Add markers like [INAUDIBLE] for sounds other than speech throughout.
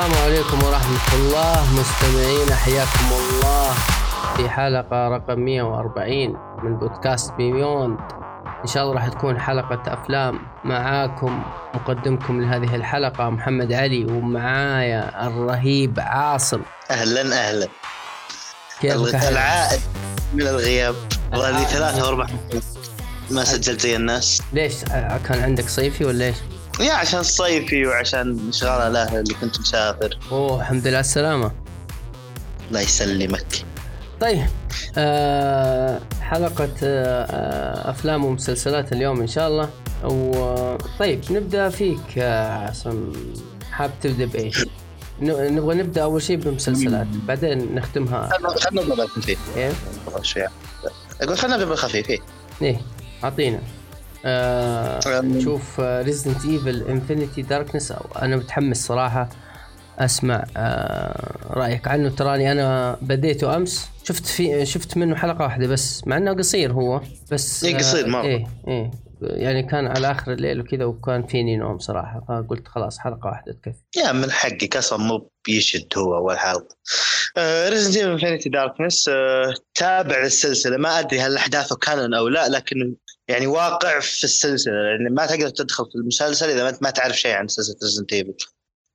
السلام عليكم ورحمة الله. مستمعين حياكم الله في حلقة رقم 140 من بودكاست بيوند. إن شاء الله راح تكون حلقة أفلام معاكم مقدمكم لهذه الحلقة. محمد علي ومعايا الرهيب عاصم. أهلا أهلا. كيفك؟ العائد من الغياب. والله لي ثلاثة أو أربع ما سجلت زي الناس. ليش؟ كان عندك صيفي ولا إيش؟ يا عشان صيفي وعشان اشغال الاهل اللي كنت مسافر. أوه الحمد لله على السلامة. الله يسلمك. طيب آه حلقة آه آه، أفلام ومسلسلات اليوم إن شاء الله. و طيب نبدأ فيك يا عاصم حاب تبدأ بإيش؟ نبغى نبدأ أول شيء بمسلسلات بعدين نختمها. خلنا نبدأ بالخفيف. إيه؟ أقول خلنا نبدأ بالخفيف إيه. إيه أعطينا. آه أم. شوف Resident Evil Infinite Darkness أنا متحمس صراحة أسمع آه رأيك عنه. تراني أنا بديته أمس شفت في شفت منه حلقة واحدة بس مع إنه قصير هو بس إيه، قصير مرة. إيه إيه. يعني كان على آخر الليل وكذا وكان فيني نوم صراحة فقلت خلاص حلقة واحدة تكفي. يا من حقك أصلا مو بيشد هو أول حلقة. Resident Evil Infinite Darkness تابع السلسله ما أدري هل أحداثه canon أو لا لكن يعني واقع في السلسلة لأن ما تقدر تدخل في المسلسل إذا ما انت ما تعرف شيء عن سلسله Resident Evil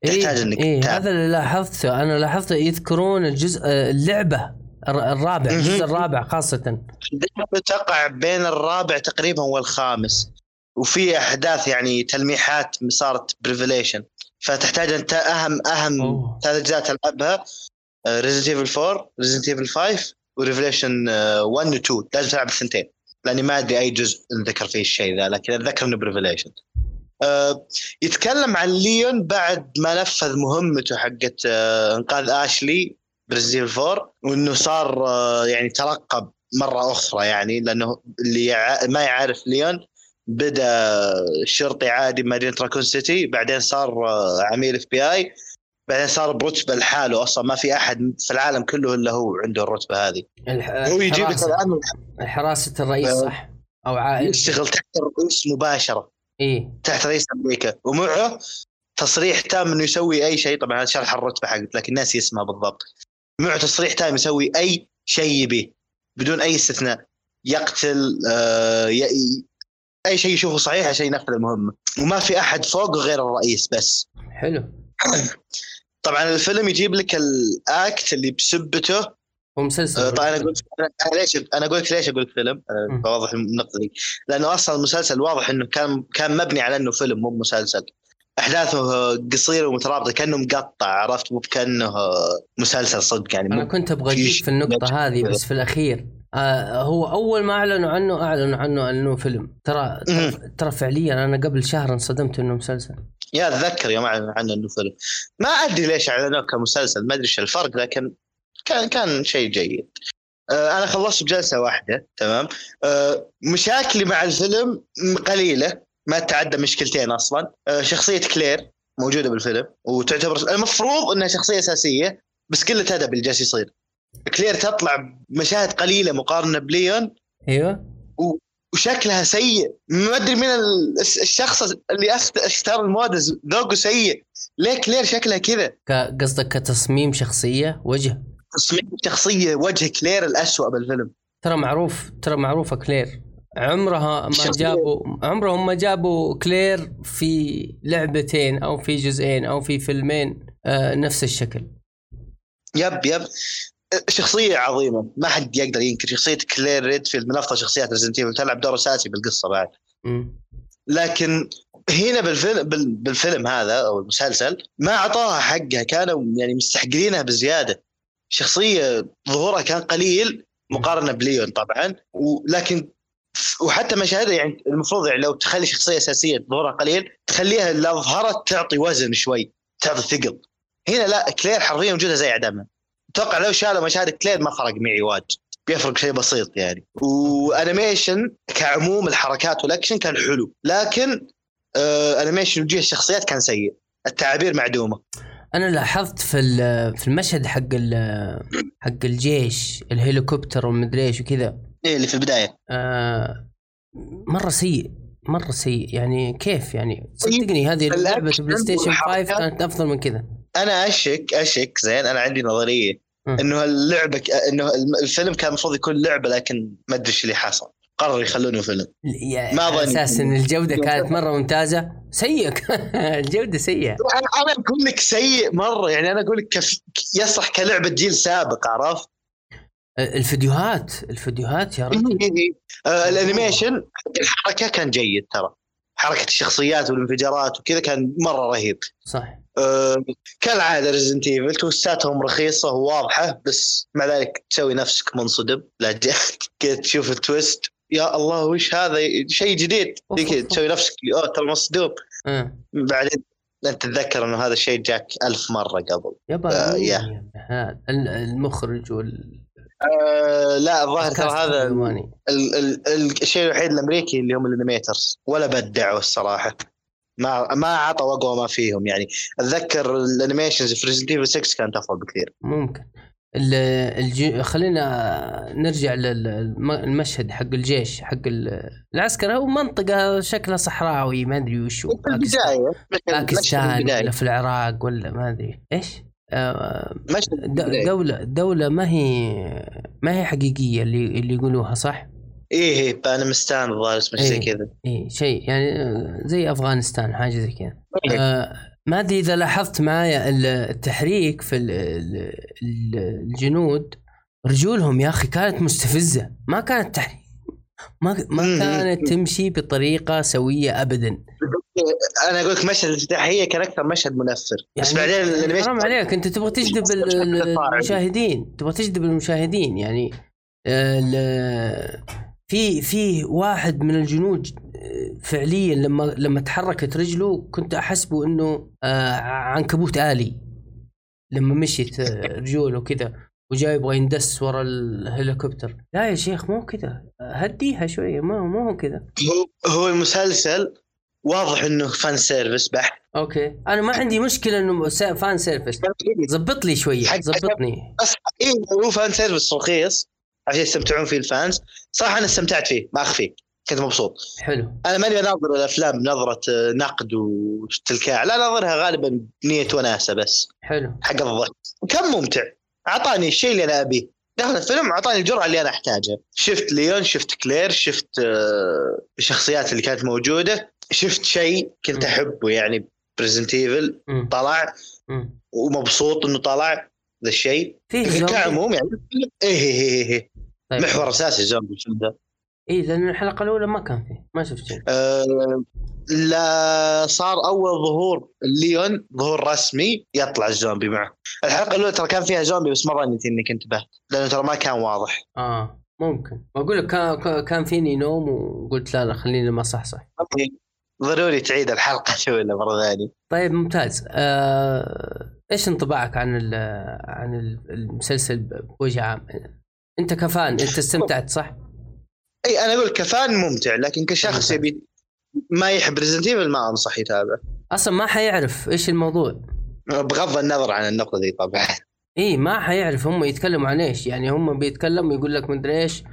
تحتاج إنك إيه تتابع. هذا اللي لاحظته أنا لاحظته يذكرون الجزء آه، اللعبة الر- الرابع. الجزء الرابع خاصة اللعبة تقع بين الرابع تقريبا والخامس وفي أحداث يعني تلميحات صارت ب Revelations فتحتاج أنت اهم أهم. ثلاث أجزاء تلعبها Resident Evil 4 Resident Evil 5 و Revelations 1 و 2 لازم تلعب الثنتين لأني ما أدري أي جزء ذكر فيه الشيء ذا لكن أتذكر إنه ب Revelations يتكلم عن ليون بعد ما نفذ مهمته حقت آه، إنقاذ اشلي Evil 4 وإنه صار آه، يعني ترقب مرة أخرى يعني لأنه اللي. ما يعرف ليون بدأ شرطي عادي بمدينه راكون سيتي بعدين صار آه، عميل FBI بعدين صار برتبة لحاله أصلا ما في أحد في العالم كله إلا هو عنده الرتبة هذه. الح... هو يجيب لك الآن حراسه الرئيس آه. صح؟ أو عميل يشتغل تحت الرئيس مباشرة. إيه. تحت رئيس أمريكا. ومعه تصريح تام إنه يسوي أي شيء. طبعا هذا شرح الرتبة حقت لكن الناس اسمها بالضبط. معه تصريح تام يسوي أي شيء يبيه بدون أي استثناء. يقتل آه ي... ي- أي شيء يشوفه صحيح عشان ينفذ المهمة. وما في أحد فوقه غير الرئيس بس. حلو. [COUGHS] طبعا الفيلم يجيب لك الأكت اللي بسبته. هو آه، مسلسل طبعا أنا أقول أنا ليش أنا أقول لك ليش أقول لك فيلم بوضح النقطة دي. لأنه أصلا المسلسل واضح إنه كان كان مبني على إنه فيلم مو مسلسل. أحداثه قصيرة ومترابطة كأنه مقطع عرفت؟ مو كانه مسلسل صدق يعني. أنا كنت أبغى أجيك في النقطة هذه بس في الأخير. آه هو أول ما أعلنوا عنه أعلنوا عنه إنه فيلم. ترى, ترى فعليا أنا قبل شهر انصدمت إنه مسلسل. يا اتذكر يوم اعلن عنه انه فيلم ما أدري ليش أعلنوه كمسلسل ما أدري إيش الفرق لكن كان كان شيء جيد. آه، أنا خلصت بجلسة واحدة تمام؟ آه، مشاكلي مع الفيلم قليلة ما تعدى مشكلتين أصلا. آه، شخصية كلير موجودة بالفيلم وتعتبر المفروض إنها شخصية أساسية بس قله ادب اللي جالس يصير. كلير تطلع مشاهد قليلة مقارنة بليون. أيوه. وشكلها سيء. ما أدري مين ال- الشخص اللي اختار ال models. ذوقه سيء. ليه كلير شكلها كذا. قصدك كتصميم شخصية؟ وجه. تصميم شخصية. وجه كلير الأسوأ بالفيلم. ترى معروف ترى معروفة كلير. عمرها ما. جابوا عمرهم ما جابوا كلير في لعبتين أو في جزئين أو في فيلمين آه نفس الشكل. Yep yep. شخصية عظيمة. ما حد يقدر ينكر شخصية كلير ريدفيلد من أفضل شخصيات Resident Evil تلعب دور أساسي بالقصة بعد. لكن هنا بالفيلم بال- بالفيلم هذا أو المسلسل ما أعطوها حقها. كانوا يعني مستحقرينها بزيادة. شخصية ظهورها كان قليل مقارنة بليون طبعا. ولكن وحتى مشاهدها يعني المفروض يعني لو تخلي شخصية أساسية ظهورها قليل تخليها لو ظهرت تعطي وزن شوي تعطي ثقل. هنا لا كلير حرفيا وجودها زي عدمها. أتوقع لو شالوا مشاهد كلير ما فرق معي واجد. بيفرق شيء بسيط يعني. و animation كعموم الحركات والأكشن كان حلو. لكن آه animation وجه الشخصيات كان سيء. التعابير معدومة. أنا لاحظت في في المشهد حق حق الجيش الهليكوبتر ومدري إيش وكذا. إيه اللي في البداية. آه مرة سيء. مرة سيء. يعني كيف يعني؟ صدقني هذه لعبه PlayStation 5 والحركات- كانت أفضل من كذا. أنا أشك أشك زين أنا عندي نظرية. إنه اللعبه. إنه الفيلم كان المفروض يكون لعبة لكن ما أدري إيش اللي حصل. قرروا يخلونه فيلم. ما ظني. أساس إن الجودة كانت مرة ممتازة. سيء. [LAUGHS] الجودة سيئة. أنا أقول لك سيء مرة. يعني أنا أقول لك كف... يصلح كلعبة جيل سابق عرفت؟ الفيديوهات. الفيديوهات يا رجل. آه ال animation الحركة كان جيد ترى. حركة الشخصيات والانفجارات وكذا كان مرة رهيب. صح. كالعادة Resident Evil twist اتهم رخيصة وواضحة بس مع ذلك تسوي نفسك منصدم. لا [LAUGHS] تشوف ال twist يا الله وش هذا؟ شيء جديد. تسوي نفسك اوه ترى مصدوم آه. بعدين أنت تتذكر إنه هذا الشيء جاك ألف مرة قبل. يابا آه، يا. المخرج وال آه لا الظاهر ترى هذا الشيء الوحيد الأمريكي اللي هم ال animators ولا بدعوا الصراحة. ما ما عطوا اقوى ما فيهم يعني. أتذكر ال animations في Resident Evil 6 كانت افضل بكثير ممكن. ال- الج... خلينا نرجع للمشهد حق الجيش حق ال- العسكر. هو منطقة شكلها صحراوي ما أدري وشو في البداية باكستان. ولا في العراق ولا ما أدري. إيش؟ آه،. دولة دولة ما هي ما هي حقيقية اللي اللي يقولوها صح؟ إيه إيه بانمستان الظاهر اسمه زي إيه. كذا. اي شيء يعني زي أفغانستان حاجة زي كذا. آه، ما أدري إذا لاحظت معايا ال- التحريك في ال- ال- ال- الجنود رجولهم يا أخي كانت مستفزة. ما كانت تحريك ما ما. كانت تمشي بطريقة سوية ابدا. أنا أقول لك مشهد الافتتاحيه كان أكثر مشهد منفر. بس بعدين الانيميشن حرام عليك أنت تبغى تجذب ال- ال- المشاهدين تبغى تجذب المشاهدين يعني في في واحد من الجنود فعليا لما لما تحركت رجله كنت احسبه إنه آه، عنكبوت آلي. لما مشيت آه، رجوله كذا وجاي يبغى يندس ورا الهليكوبتر. لا يا شيخ مو كذا. هديها شوية ما مو هو كذا. هو هو المسلسل واضح إنه fan service بحت. Okay. أنا ما عندي مشكلة إنه fan service زبط لي شوية زبطني بس إيه هو fan service رخيص. عشان يستمتعون فيه ال fans؟ صراحة أنا استمتعت فيه ما اخفيك كنت مبسوط. حلو. أنا ماني اناظر الأفلام نظرة آه، نقد واستلكاع لا ناظرها غالبا بنية وناسة بس. حلو. حق الضحك. وكان ممتع. أعطاني الشيء اللي أنا أبيه. دخل الفيلم أعطاني الجرعة اللي أنا أحتاجها. شفت ليون شفت كلير شفت آه، الشخصيات اللي كانت موجودة. شفت شيء كنت. أحبه يعني ب Resident Evil. طلع. ومبسوط إنه طلع ذا الشيء. كعموم يعني. إيه إيه إيه, إيه. طيب. محور أساسي الزومبي الفيلم ده اي لأن الحلقة الأولى ما كان فيه ما شفت شيء. آه لا صار أول ظهور ليون ظهور رسمي يطلع الزومبي معه. الحلقة الأولى ترى كان فيها زومبي بس مرة أني انك انتبهت لأنه ترى ما كان واضح. آه ممكن. بقول لك كان كان فيني نوم وقلت لا لا خليني ما صح صح. ضروري تعيد الحلقة الأولى مرة ثانية. طيب ممتاز. آه، إيش انطباعك عن ال- عن ال- المسلسل بوجه عام؟ أنت ك fan أنت استمتعت صح؟ إي أنا أقول ك fan ممتع لكن كشخص يبي ما يحب Resident Evil ما أنصح يتابع. أصلا ما حيعرف إيش الموضوع. بغض النظر عن النقطة دي طبعا. إي ما حيعرف هم يتكلموا عن إيش؟ يعني هم بيتكلموا يقول لك مدري إيش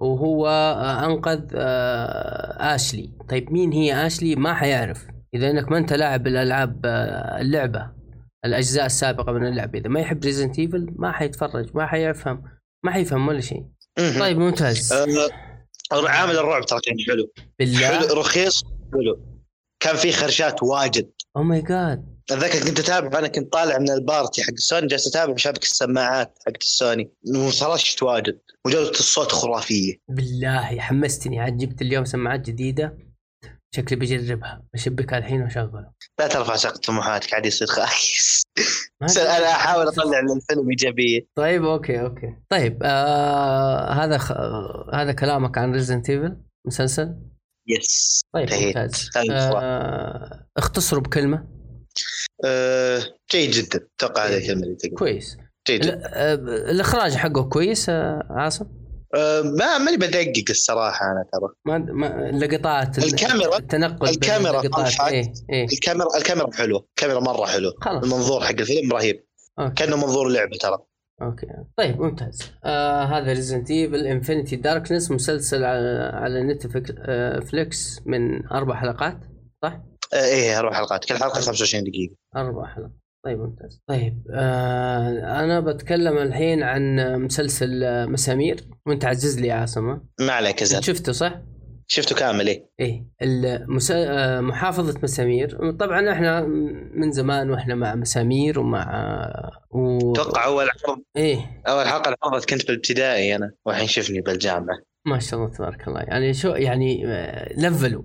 وهو آه، أنقذ آه، آشلي. طيب مين هي آشلي؟ ما حيعرف. إذا إنك ما أنت لاعب الألعاب آه، اللعبة الأجزاء السابقة من اللعبه إذا ما يحب Resident Evil ما حيتفرج ما حيفهم. ما حيفهم ولا شيء. طيب ممتاز. آه، عامل الرعب ترى كان حلو. بالله؟ حلو رخيص حلو. كان في خرشات واجد. oh my god أتذكر كنت أتابع أنا كنت طالع من ال party حق السوني جالس أتابع شبكه السماعات حق السوني وصرشت واجد. وجودة الصوت خرافية. بالله حمستني. عاد جبت اليوم سماعات جديدة. شكلي بجربها بشبكها الحين وأشغله. لا ترفع سقف طموحاتك عاد يصير خايس. أنا أحاول أطلع [LAUGHS] للفيلم إيجابية. طيب okay okay. طيب آه هذا خ... هذا كلامك عن Resident Evil مسلسل؟ yes طيب. ممتاز. آه اختصروا بكلمة. آه جيد جدا. أتوقع هذه جيد. الكلمة اللي تقول. كويس. جيد. آه الإخراج حقه كويس آه عاصم؟ آه ما ماني بدقق الصراحة أنا ترى. ما ما اللقطات الكاميرا- التنقل الكاميرا. إيه إيه. الكاميرا الكاميرا حلوة. الكاميرا مرة حلوة. خلاص. المنظور حق الفيلم رهيب. okay. كأنه منظور لعبة ترى. okay. طيب ممتاز. آه هذا Resident Evil Infinite Darkness مسلسل على على نتفليكس من أربع حلقات صح؟ آه إيه أربع حلقات. كل حلقة 25 دقيقة. أربع حلقات. طيب ممتاز. طيب آه أنا بتكلم الحين عن مسلسل آه، مسامير. وأنت عزز لي عاصمه ما عليك زين شفته صح؟ شفته كامل إيه. إيه المسا... آه، محافظة مسامير. طبعا إحنا من زمان وإحنا مع مسامير ومع و... أتوقع أول عرض إيه. أول حلقة عرضت كنت بالابتدائي أنا والحين شفني بالجامعة. ما شاء الله تبارك الله. يعني شو يعني آه، لفلوا.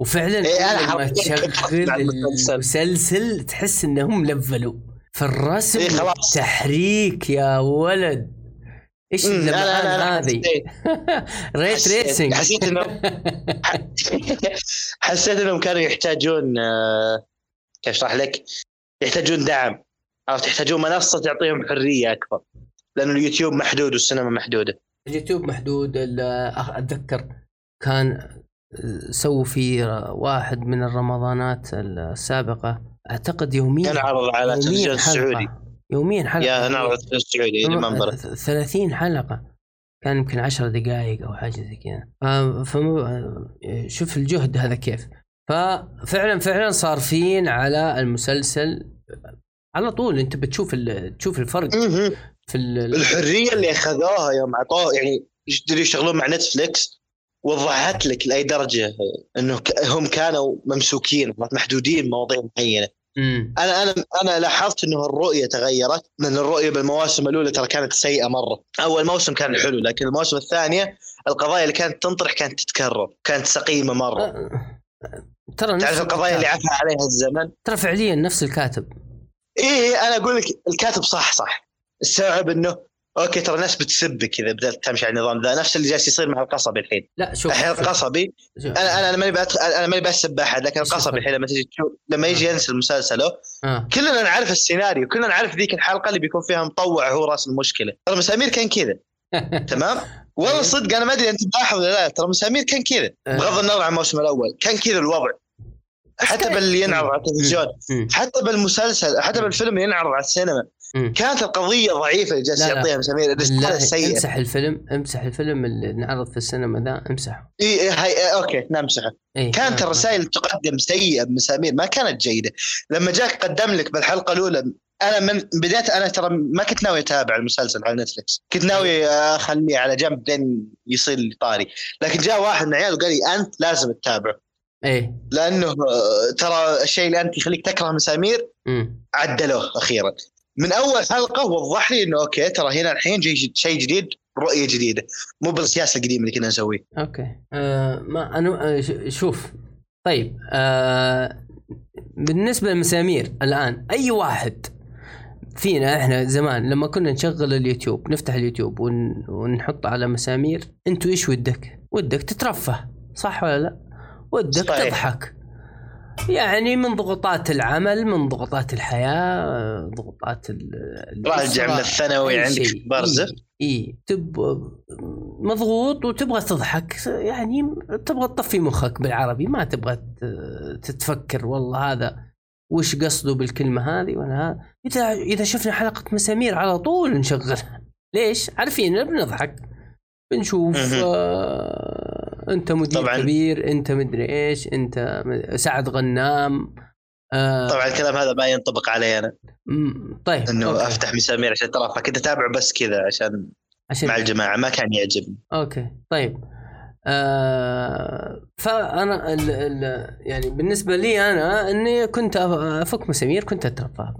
وفعلا إيه لما تشغل المسلسل. تحس إنهم لفلوا. في الرسم إيه خلاص. التحريك يا ولد. إيش اللمعان هذه؟ ريت ريسنج [LAUGHS] حسيت. إنه [LAUGHS] [LAUGHS] حسيت إنهم كانوا يحتاجون آه، كيف أشرح لك؟ يحتاجون دعم. أو يحتاجون منصة تعطيهم حرية أكبر. لأنه اليوتيوب محدود والسينما محدودة. اليوتيوب محدود. أتذكر كان سووا في واحد من الرمضانات السابقة. أعتقد يوميا كان عرض على التلفزيون السعودي. يوميا حلقة. يا أنا السعودي المنبر 30 حلقة. كان يمكن 10 دقائق أو حاجة زي كذا. ف شوف الجهد هذا كيف. ففعلا فعلا صارفين على المسلسل؟ على طول أنت بتشوف تشوف الفرق في الحرية اللي أخذوها يوم عطوه يعني يشتغلون مع نتفلكس وضحت لك لأي درجة إنه هم كانوا ممسوكين محدودين مواضيع معينة. مم. أنا أنا أنا لاحظت إنه الرؤية تغيرت لأن الرؤية بالمواسم الأولى ترى كانت سيئة مرة. أول موسم كان حلو لكن المواسم الثانية القضايا اللي كانت تنطرح كانت تتكرر كانت سقيمة مرة. أه ترى تعرف القضايا اللي عفى عليها الزمن؟ ترى فعليا نفس الكاتب. إيه أنا أقول لك الكاتب صح صح. استوعب إنه okay ترى ناس بتسبك اذا بدأت تمشي على النظام ذا. نفس اللي جالس يصير مع القصبي الحين. لا شوف. الحين القصبي أنا أنا أنا ماني أنا ماني بسب أحد لكن القصبي الحين لما تجي تشوف لما يجي ينزل مسلسله آه. كلنا نعرف السيناريو كلنا نعرف ذيك الحلقة اللي بيكون فيها مطوع هو رأس المشكلة. ترى مسامير كان كذا. [LAUGHS] تمام؟ والله صدق أنا ما أدري أنت ملاحظ ولا لا. ترى مسامير كان كذا آه. بغض النظر عن الموسم الأول كان كذا الوضع. حتى باللي ينعرض على التلفزيون حتى بالمسلسل حتى بالفيلم اللي ينعرض على السينما كانت القضية ضعيفة اللي جالس يعطيها الرساله السيئه امسح الفيلم امسح الفيلم اللي انعرض في السينما ذا امسحه. إي هاي okay نمسحه إيه كانت الرسائل تقدم سيئة بمسامير ما كانت جيدة. لما جاك قدم لك بالحلقة الأولى أنا من بديت أنا ترى ما كنت ناوي أتابع المسلسل على نتفلكس كنت ناوي أخليه على جنب لين يصير لي طاري. لكن جاء واحد من عيال وقال لي أنت لازم تتابعه. إيه لأنه ترى الشيء اللي أنت يخليك تكره مسامير عدلوه أخيرا. من أول حلقة وضح لي إنه okay ترى هنا الحين جاي شيء جديد رؤية جديدة مو بالسياسة القديمة اللي كنا نسويه okay آه ما أنا آه شوف طيب آه بالنسبة للمسامير الآن أي واحد فينا إحنا زمان لما كنا نشغل اليوتيوب نفتح اليوتيوب ون... ونحط على مسامير انت إيش ودك؟ ودك تترفه صح ولا لا؟ ودك صحيح. تضحك يعني من ضغوطات العمل من ضغوطات الحياة ضغوطات راجع من الثانوي عندك برزه إي إيه. تب مضغوط وتبغى تضحك يعني تبغى تطفي مخك بالعربي ما تبغى تتفكر والله هذا وش قصده بالكلمة هذه ولا هذا إذا إذا شفنا حلقة مسامير على طول نشغلها. ليش؟ عارفين بنضحك بنشوف انت مدير طبعًا. كبير انت مدري إيش انت سعد غنام آه طبعا الكلام هذا ما ينطبق علي أنا طيب إنه أوكي. أفتح مسامير عشان ترى فكنت اتابع بس كذا عشان, عشان مع الجماعة ما كان يعجبني أوكي طيب آه فأنا ال ال يعني بالنسبة لي أنا إني كنت أفك مسامير كنت أترفه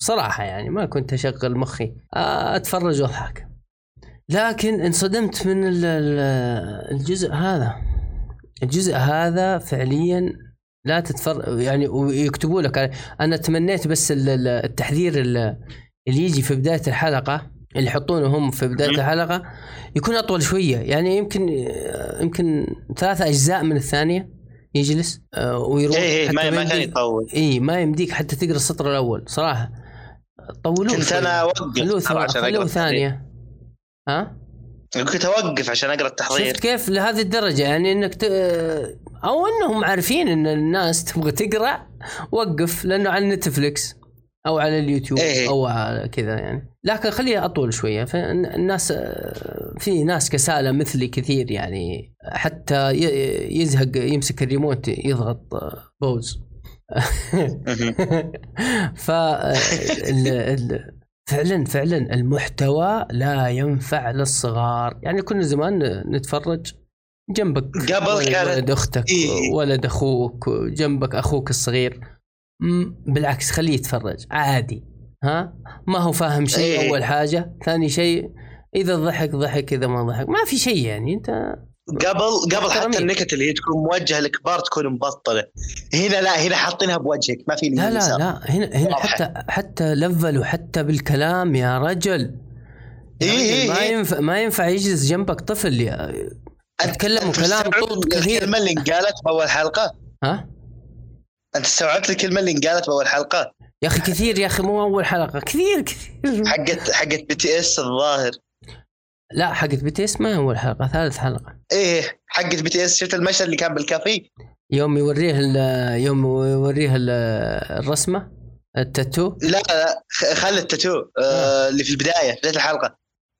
بصراحه يعني ما كنت أشغل مخي آه، أتفرج وأضحك لكن انصدمت من الجزء هذا. الجزء هذا فعليا لا تتفرج يعني ويكتبوا لك. أنا تمنيت بس التحذير اللي يجي في بداية الحلقة اللي يحطونه هم في بداية الحلقة يكون أطول شوية. يعني يمكن يمكن ثلاثة أجزاء من الثانية يجلس آه، ويروح اي ما ما كان يطول. اي ما يمديك حتى تقرأ السطر الأول صراحة. طولوه كنت أنا أوقف خلوه ثانية. ها؟ كنت اوقف عشان أقرأ التحضير شفت كيف لهذه الدرجة يعني إنك ت... أو إنهم عارفين إن الناس [LAUGHS] تبغى تقرأ وقف لأنه على نتفلكس أو على اليوتيوب إيه. أو على كذا يعني لكن خليها أطول شوية فالناس في ناس كسالى مثلي كثير يعني حتى يزهق يمسك الريموت يضغط pause. [LAUGHS] ف فعلا فعلا المحتوى لا ينفع للصغار يعني كنا زمان نتفرج جنبك قبل ولد- كانت- ولد أختك إيه. ولد أخوك جنبك أخوك الصغير بالعكس خليه يتفرج عادي ها ما هو فاهم شيء إيه. أول حاجة ثاني شيء إذا ضحك ضحك إذا ما ضحك ما في شيء يعني أنت قبل قبل حتى. النكت اللي هي تكون موجهة للكبار تكون مبطلة هنا لا هنا حاطينها بوجهك ما في لا لا يسار. لا هنا هنا. حتى حتى لفلوا حتى بالكلام يا رجل إيه إيه ما إيه. ينفع ما ينفع يجلس جنبك طفل يا أنت كلام طول كثير الكلمة اللي انقالت باول حلقة ها أنت استوعبت الكلمة اللي انقالت باول حلقة يا أخي كثير يا أخي مو أول حلقة كثير كثير حقت حقت بي تي إس الظاهر لا حقت بي تي إس ما اول حلقه ثالث حلقة. إيه حقت بي تي اس شفت المشهد اللي كان بالكافيه يوم يوريه يوم يوريه ال- الرسمة التاتو. لا لا خلي التاتو آه اللي في البداية في بداية الحلقة.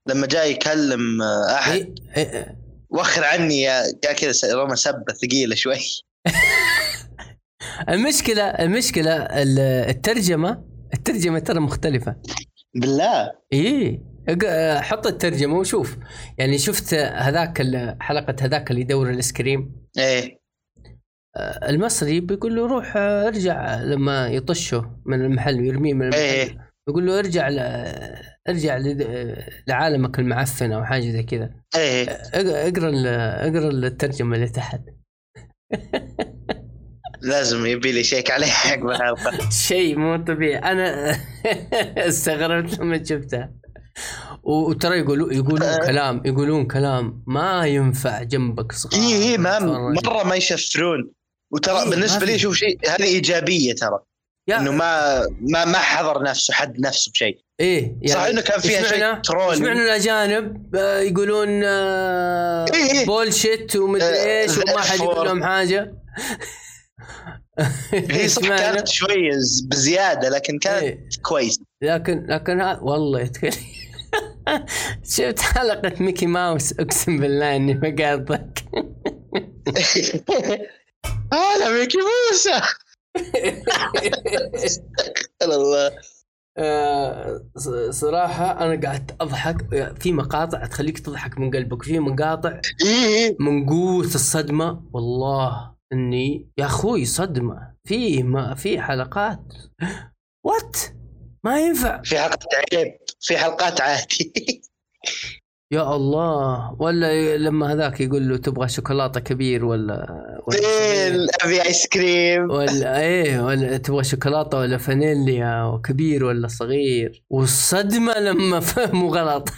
لما جاي يكلم آه أحد. إيه إيه وخر عني يا كذا رمى سبة ثقيلة شوي. [LAUGHS] المشكلة المشكلة ال- الترجمة الترجمة ترى مختلفة. بالله؟ إيه. حط الترجمة وشوف. يعني شفت هذاك حلقة هذاك اللي يدور الايس كريم إيه. آه، المصري بيقول له روح آه، ارجع لما يطشه من المحل ويرميه من المحل. إيه. يقول له ارجع ل... ارجع ل... لعالمك المعفن أو حاجة زي كذا. إيه. اق- اقرأ ال... اقرأ الترجمة اللي تحت. [LAUGHS] لازم يبي لي شيك عليه [LAUGHS] حق الحلقة شيء مو طبيعي. أنا [LAUGHS] استغربت لما شفتها. وترى يقولوا يقولون آه. كلام يقولون كلام ما ينفع جنبك صغار إيه إيه ما. مرة ما يشفرون وترى إيه، بالنسبة. لي شوف شيء هذه إيجابية ترى إنه ما ما ما حضر نفسه حد نفسه بشيء إيه يعني صح إنه كان فيها شيء؟ troll معنى الأجانب آه، يقولون آه إيه إيه. bullshit ومدري آه، إيش وما حد يقول. لهم حاجة هي [LAUGHS] إيش صح؟ كانت شوية ز- بزيادة لكن كانت إيه. كويس لكن لكن والله يتكلم شفت حلقة ميكي ماوس؟ أقسم بالله إني بقاطعك هلا ميكي موسى الله. آه، صراحة أنا قاعد أضحك. في مقاطع تخليك تضحك من قلبك. في مقاطع إيه. من قوة الصدمة. والله إني يا أخوي صدمة. في ما في حلقات. وات ما ينفع. في حلقات عيب. في حلقات عادي. يا الله. ولا لما هذاك يقول له تبغى شوكولاتة كبير ولا ولا؟ فين أبي آيس كريم. ولا إيه ولا تبغى شوكولاتة ولا فانيليا وكبير ولا صغير. والصدمة لما [LAUGHS] فهموا غلط.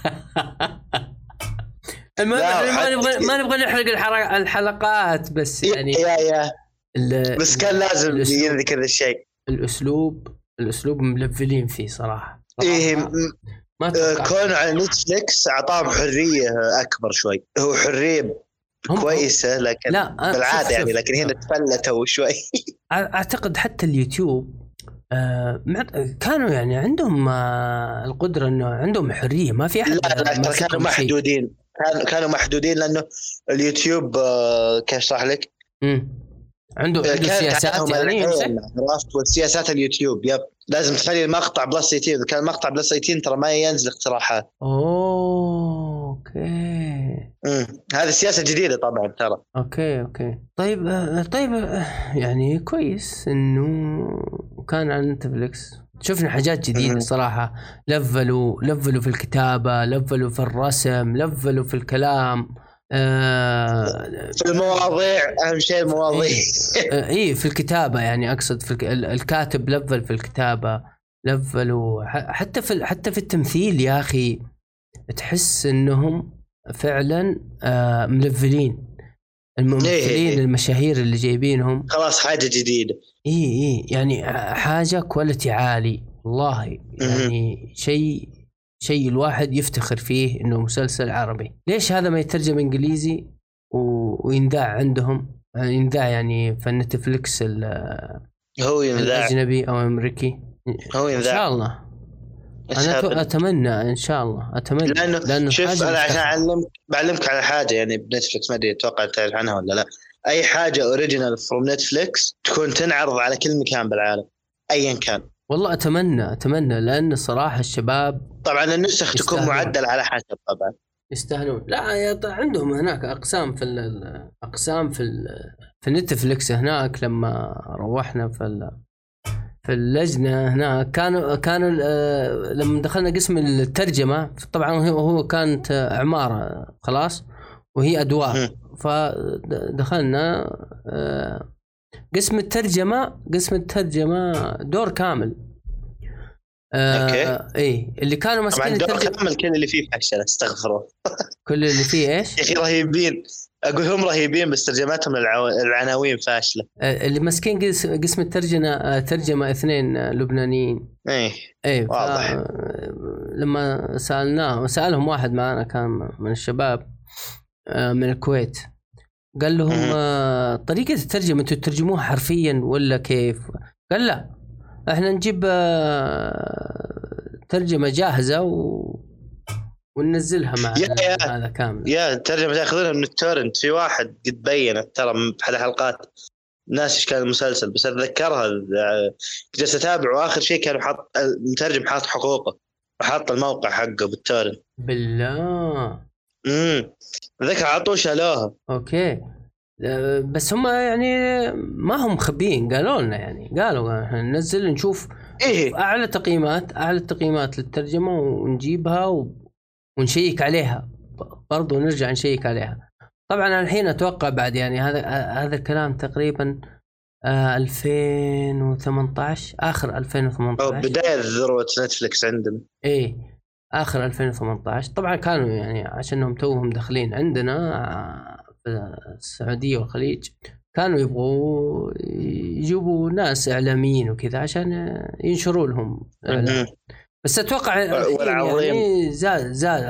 المهم [LAUGHS] ما نبغى ما نبغى نحرق الحلقات بس يعني يا يا. بس كان لازم. يذكر الشيء. الاسلوب الأسلوب ملفلين فيه صراحة. إيه ما آه،. كونه على نتفلكس أعطاهم حرية أكبر شوي هو حرية هم- كويسة لكن لا أنا- بالعادة شوف- يعني شوف. لكن هنا تفلتوا شوي أعتقد حتى اليوتيوب آه كانوا يعني عندهم آه القدرة إنه عندهم حرية ما في أحد لا لا ماسكهم كانوا. محدودين كانوا كانوا محدودين لأنه اليوتيوب آه، كيف أشرح لك؟ مم. عنده عنده سياسات يعني؟ عرفت والسياسات اليوتيوب yup. لازم تخلي المقطع plus 18 إذا كان المقطع plus 18 ترى ما ينزل اقتراحات. oh okay. امم هذه سياسة جديدة طبعا ترى. okay okay. طيب آه، طيب آه، يعني كويس إنه كان على نتفلكس شفنا حاجات جديدة. صراحة. لفلوا لفلوا في الكتابة لفلوا في الرسم لفلوا في الكلام. آه في المواضيع أهم شيء المواضيع. آه، إيه في الكتابة يعني أقصد في الك- ال- الكاتب لفل في الكتابة لفلوا ح- حتى في حتى في التمثيل يا أخي تحس إنهم فعلا آه ملفلين. الممثلين إيه. المشاهير اللي جايبينهم. خلاص حاجة جديدة. اي اي يعني حاجة quality عالي. والله يعني شيء شيء الواحد يفتخر فيه إنه مسلسل عربي. ليش هذا ما يترجم إنجليزي و... وينذاع عندهم؟ ينذاع يعني في نتفلكس ال- هو ينذاع الأجنبي أو الامريكي هو إن ينذاع شاء الله. أنا أتمنى إن شاء الله. أتمنى. لأنه, لأنه شوف أنا عشان. اعلمك بعلمك على حاجة يعني بنتفلكس ما أدري أتوقع تعرف عنها ولا لا. أي حاجة original from Netflix تكون تنعرض على كل مكان بالعالم ايا كان. والله أتمنى أتمنى لأن الصراحه الشباب طبعا النسخ تكون. معدل على حسب طبعا يستاهلون لا عندهم هناك أقسام في أقسام في ال- في نتفلكس هناك لما روحنا في ال- في اللجنة هناك كانوا كانوا لما دخلنا قسم الترجمة طبعا هو كانت عمارة خلاص وهي ادوار. فدخلنا آه، قسم الترجمة قسم الترجمة دور كامل آه okay. اي اللي كانوا طبعا ماسكين دور الترجمة كامل كل اللي فيه فشل استغفر الله [LAUGHS] كل اللي فيه إيش؟ يا أخي رهيبين أقول هم رهيبين بس ترجماتهم العو... العناوين فاشلة آه، اللي ماسكين قس- قسم الترجمة آه، ترجمة اثنين آه، لبنانيين إيه إيه واضح. لما سألناه سألهم واحد معنا كان من الشباب من الكويت قال لهم. آه، طريقة الترجمة أنتم تترجموها حرفيا ولا كيف؟ قال لا إحنا نجيب آه، ترجمة جاهزة و... وننزلها مع. هذا كامل. يا الترجمة تأخذونها من ال torrent. في واحد قد بينت ترى احد الحلقات ناس إيش كان المسلسل؟ بس أتذكرها جلست اتابع وآخر شيء كانوا حاط المترجم حاط حقوقه. وحاط الموقع حقه بال torrent. بالله. امم ذكر عطوه شالوها. okay. آه، بس هم يعني ما هم مخبيين قالوا لنا يعني قالوا إحنا ننزل نشوف إيه. أعلى تقييمات أعلى تقييمات للترجمة ونجيبها و... ونشيك عليها. برضو نرجع نشيك عليها. طبعا الحين أتوقع بعد يعني هذا آه، هذا الكلام تقريبا آه 2018 آخر أو 2018 بداية ذروة نتفلكس عندنا. إيه. آخر 2018 طبعا كانوا يعني عشانهم توهم داخلين عندنا آه، في السعودية والخليج كانوا يبغوا يجيبوا ناس إعلاميين وكذا عشان ينشروا لهم. بس أتوقع. يعني زاد زاد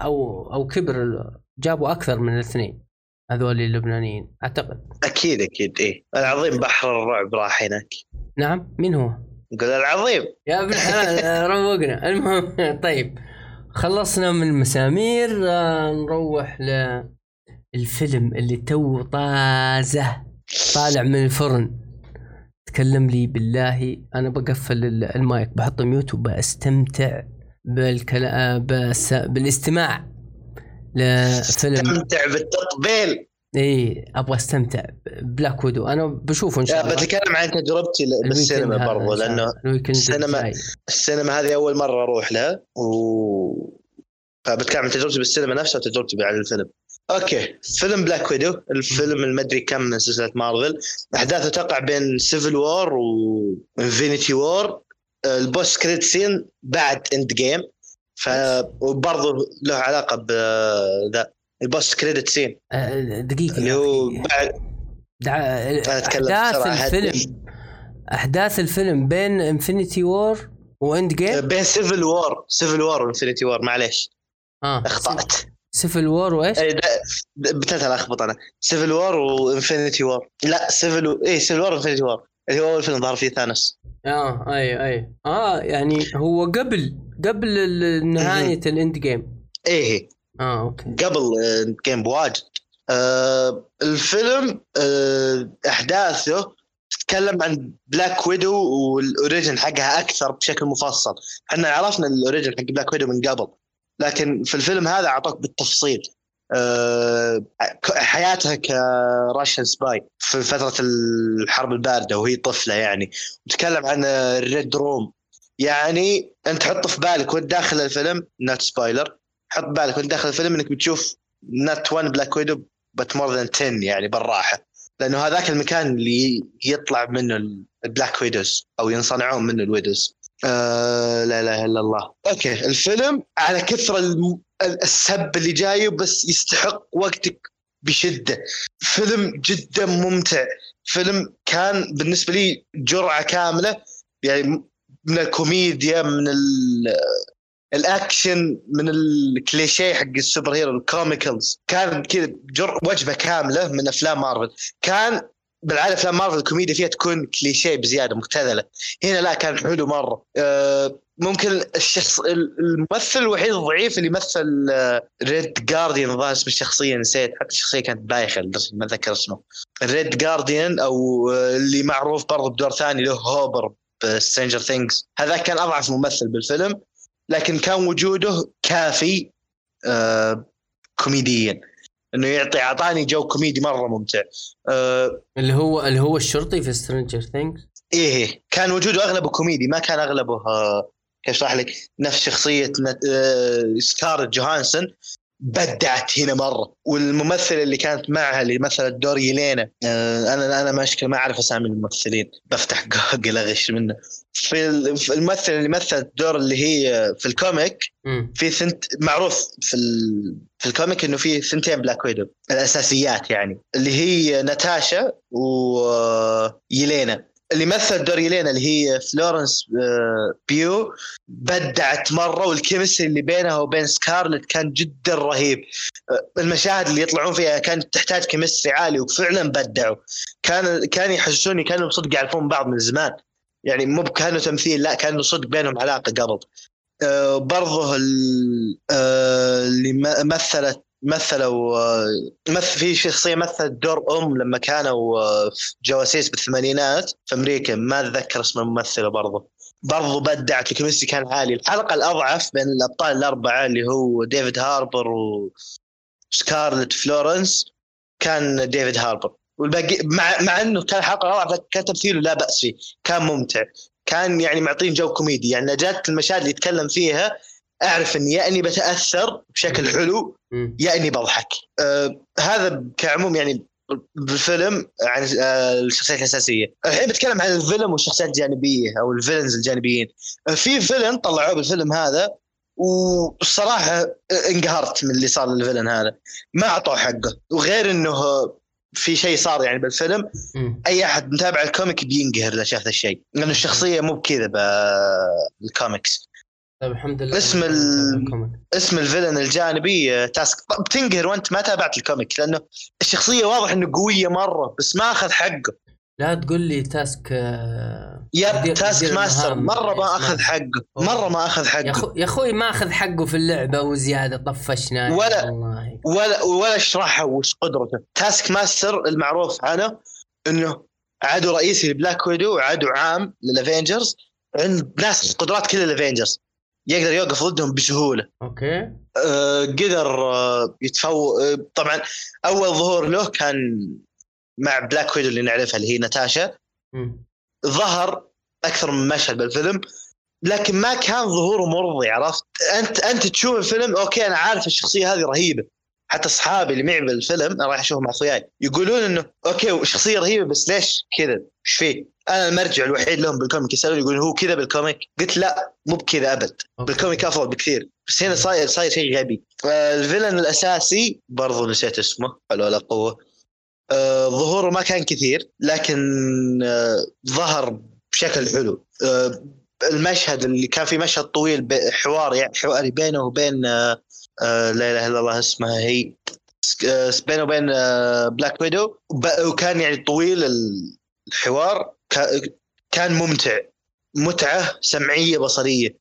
أو أو كبر جابوا أكثر من الاثنين هذول اللبنانيين أعتقد. أكيد أكيد إيه. العظيم بحر الرعب راح هناك. نعم مين هو؟ يقول العظيم. يا ابن الحلال [LAUGHS] روقنا. المهم طيب. خلصنا من المسامير آه، نروح للفيلم اللي تو طازه طالع من الفرن. تكلم لي بالله أنا بقفل ال- المايك بحط mute وبستمتع بالكلام بس بالاستماع لفيلم. استمتع بالتطبيل إي أبغى أستمتع Black Widow. أنا بشوفه إن شاء الله. بتكلم عن تجربتي بالسينما برضو لأنه السينما-. السينما هذه أول مرة أروح لها و فبتكلم عن تجربتي بالسينما نفسها وتجربتي عن الفيلم. okay فيلم Black Widow الفيلم المدري كم من سلسلة مارفل. أحداثه تقع بين Civil War و Infinity War ال post credit scene بعد Endgame ف وبرضه له علاقة بذا ال post credit scene. آه، دقيقة اللي هو. بعد دع... أتكلم أحداث. الفيلم. أحداث الفيلم بين Infinity War و Endgame؟ بين Civil War Civil War و Infinity War معليش. آه أخطأت. Civil War وإيش؟ اي بتلت الخبط أنا. Civil War و Infinity War لا Civil و... اي Civil War و Infinity War اللي هو أول فيلم ظهر فيه ثانوس. آه اي أي. آه يعني هو قبل قبل نهاية ال Endgame إيه. آه okay. قبل game بواجد آه الفيلم آه أحداثه تتكلم عن Black Widow وال origin حقها أكثر بشكل مفصل. إحنا عرفنا ال origin حق Black Widow من قبل لكن في الفيلم هذا أعطوك بالتفصيل. آه، حياتها ك Russian spy في فترة الحرب الباردة وهي طفلة يعني. وتكلم عن ال Red Room يعني أنت حط في بالك وأنت داخل الفيلم not spoiler حط بالك وانت داخل الفيلم انك بتشوف not 1 Black Widow but more than 10 يعني بالراحة لأنه هذاك المكان اللي يطلع منه ال Black Widows أو ينصنعون منه ال Widows آه لا إله إلا الله okay الفيلم على كثر. السب اللي جاية بس يستحق وقتك بشدة فيلم جدا ممتع فيلم كان بالنسبة لي جرعة كاملة يعني من الكوميديا من. الاكشن من الكليشيه حق ال super hero ال comicals. كان كذا. وجبه كامله من أفلام مارفل. كان بالعاده أفلام مارفل الكوميديا فيها تكون كليشيه بزياده مبتذله هنا لا كان حلو مره. آه، ممكن الشخص الممثل الوحيد الضعيف اللي مثل Red Guardian الظاهر اسم الشخصيه نسيت حتى الشخصية كانت بايخة ما أتذكر اسمه. Red Guardian أو آه، اللي معروف برضه بدور ثاني له هوبر ب Stranger Things هذا كان أضعف ممثل بالفيلم. لكن كان وجوده كافي آه كوميديا. إنه يعطي أعطاني جو كوميدي مرة ممتع. آه اللي هو اللي هو الشرطي في Stranger Things إيه كان وجوده أغلبه كوميدي ما كان أغلبه آه كيف أشرح لك نفس شخصية آه سكارلت جوهانسون بدعت هنا مرة. والممثلة اللي كانت معها اللي مثلت دور يلينا آه أنا أنا مشكله ما أعرف أسامي الممثلين. بفتح [LAUGHS] جوجل أغش منه. في الممثل اللي مثل الدور اللي هي في ال comic في ثنت معروف في ال... في ال comic إنه في ثنتين Black Widow الأساسيات يعني. اللي هي ناتاشا ويلينا اللي مثل دور يلينا اللي هي فلورنس آه، بيو بدعت مرة وال chemistry اللي بينها وبين سكارلت كان جدا رهيب. آه، المشاهد اللي يطلعون فيها كانت تحتاج chemistry عالي وفعلا بدعوا. كان كان يحسسوني كانوا صدق يعرفون بعض من زمان. يعني مو كانوا تمثيل لا كانوا صدق بينهم علاقة قبل. آه برضه اللي مثلت مثلوا آه مثل في شخصية مثلت دور أم لما كانوا آه جواسيس بالثمانينات في أمريكا. ما أتذكر اسم الممثلة برضه برضه بدعت ال chemistry كان عالي. الحلقة الأضعف بين الأبطال الأربعة اللي هو ديفيد هاربر وسكارلت فلورنس كان ديفيد هاربر. والباقي مع مع إنه كان حلقه روعه كان تمثيله لا بأس فيه. كان ممتع. كان يعني معطين جو كوميدي. يعني جات المشاهد اللي يتكلم فيها أعرف اني يا اني بتأثر بشكل حلو يا اني بضحك. آه هذا كعموم يعني بالفيلم عن آه الشخصيات الأساسية. الحين بتكلم عن الفيلم والشخصيات الجانبية أو ال villains الجانبيين. في villain طلعوه بالفيلم هذا والصراحه انقهرت من اللي صار لل villain هذا. ما أعطوه حقه. وغير إنه في شيء صار يعني بالفيلم م. أي أحد متابع ال comic بينقهر إذا شاف ذا الشيء. لأنه الشخصية مو بكذا بالكوميكس. طيب الحمد لله. اسم ال... اسم ال villain الجانبي Task. آه، بتنقهر وانت ما تابعت ال comic لأنه الشخصية واضح إنه قوية مرة بس ما أخذ حقه. لا تقول لي Task آه، yep Taskmaster. مرة ما أخذ حقه. مرة ما أخذ حقه. يا أخوي ما أخذ حقه في اللعبة وزيادة طفشنا. ولا والله. ولا ولا اشرحها وش قدرته. Taskmaster المعروف عنه إنه عدو رئيسي ل Black Widow وعدو عام لل Avengers عنده نفس قدرات كل ال Avengers يقدر يوقف ضدهم بسهولة. okay. آه قدر آه يتفوق آه طبعا أول ظهور له كان مع Black Widow اللي نعرفها اللي هي ناتاشا. ظهر أكثر من مشهد بالفيلم لكن ما كان ظهوره مرضي عرفت؟ أنت أنت تشوف الفيلم okay أنا عارف الشخصية هذه رهيبة. حتى أصحابي اللي معي بالفيلم أنا رايح اشوفه مع أخوياي يقولون إنه okay شخصية رهيبة بس ليش كذا؟ إيش فيه؟ أنا المرجع الوحيد لهم بال comic يسالون يقولون هو كذا بال comic قلت لا مو بكذا أبد. بال comic أفضل بكثير. بس هنا صاير صاير شيء غبي. ال villain الأساسي برضو نسيت اسمه لا حول ولا قوة. آه ظهوره ما كان كثير لكن آه ظهر بشكل حلو. آه المشهد اللي كان في مشهد طويل حوار يعني حواري بينه وبين آه آه لا إله إلا الله اسمها هي آه بينه وبين Black Widow وكان يعني طويل الحوار. كان ممتع. متعة سمعية بصرية.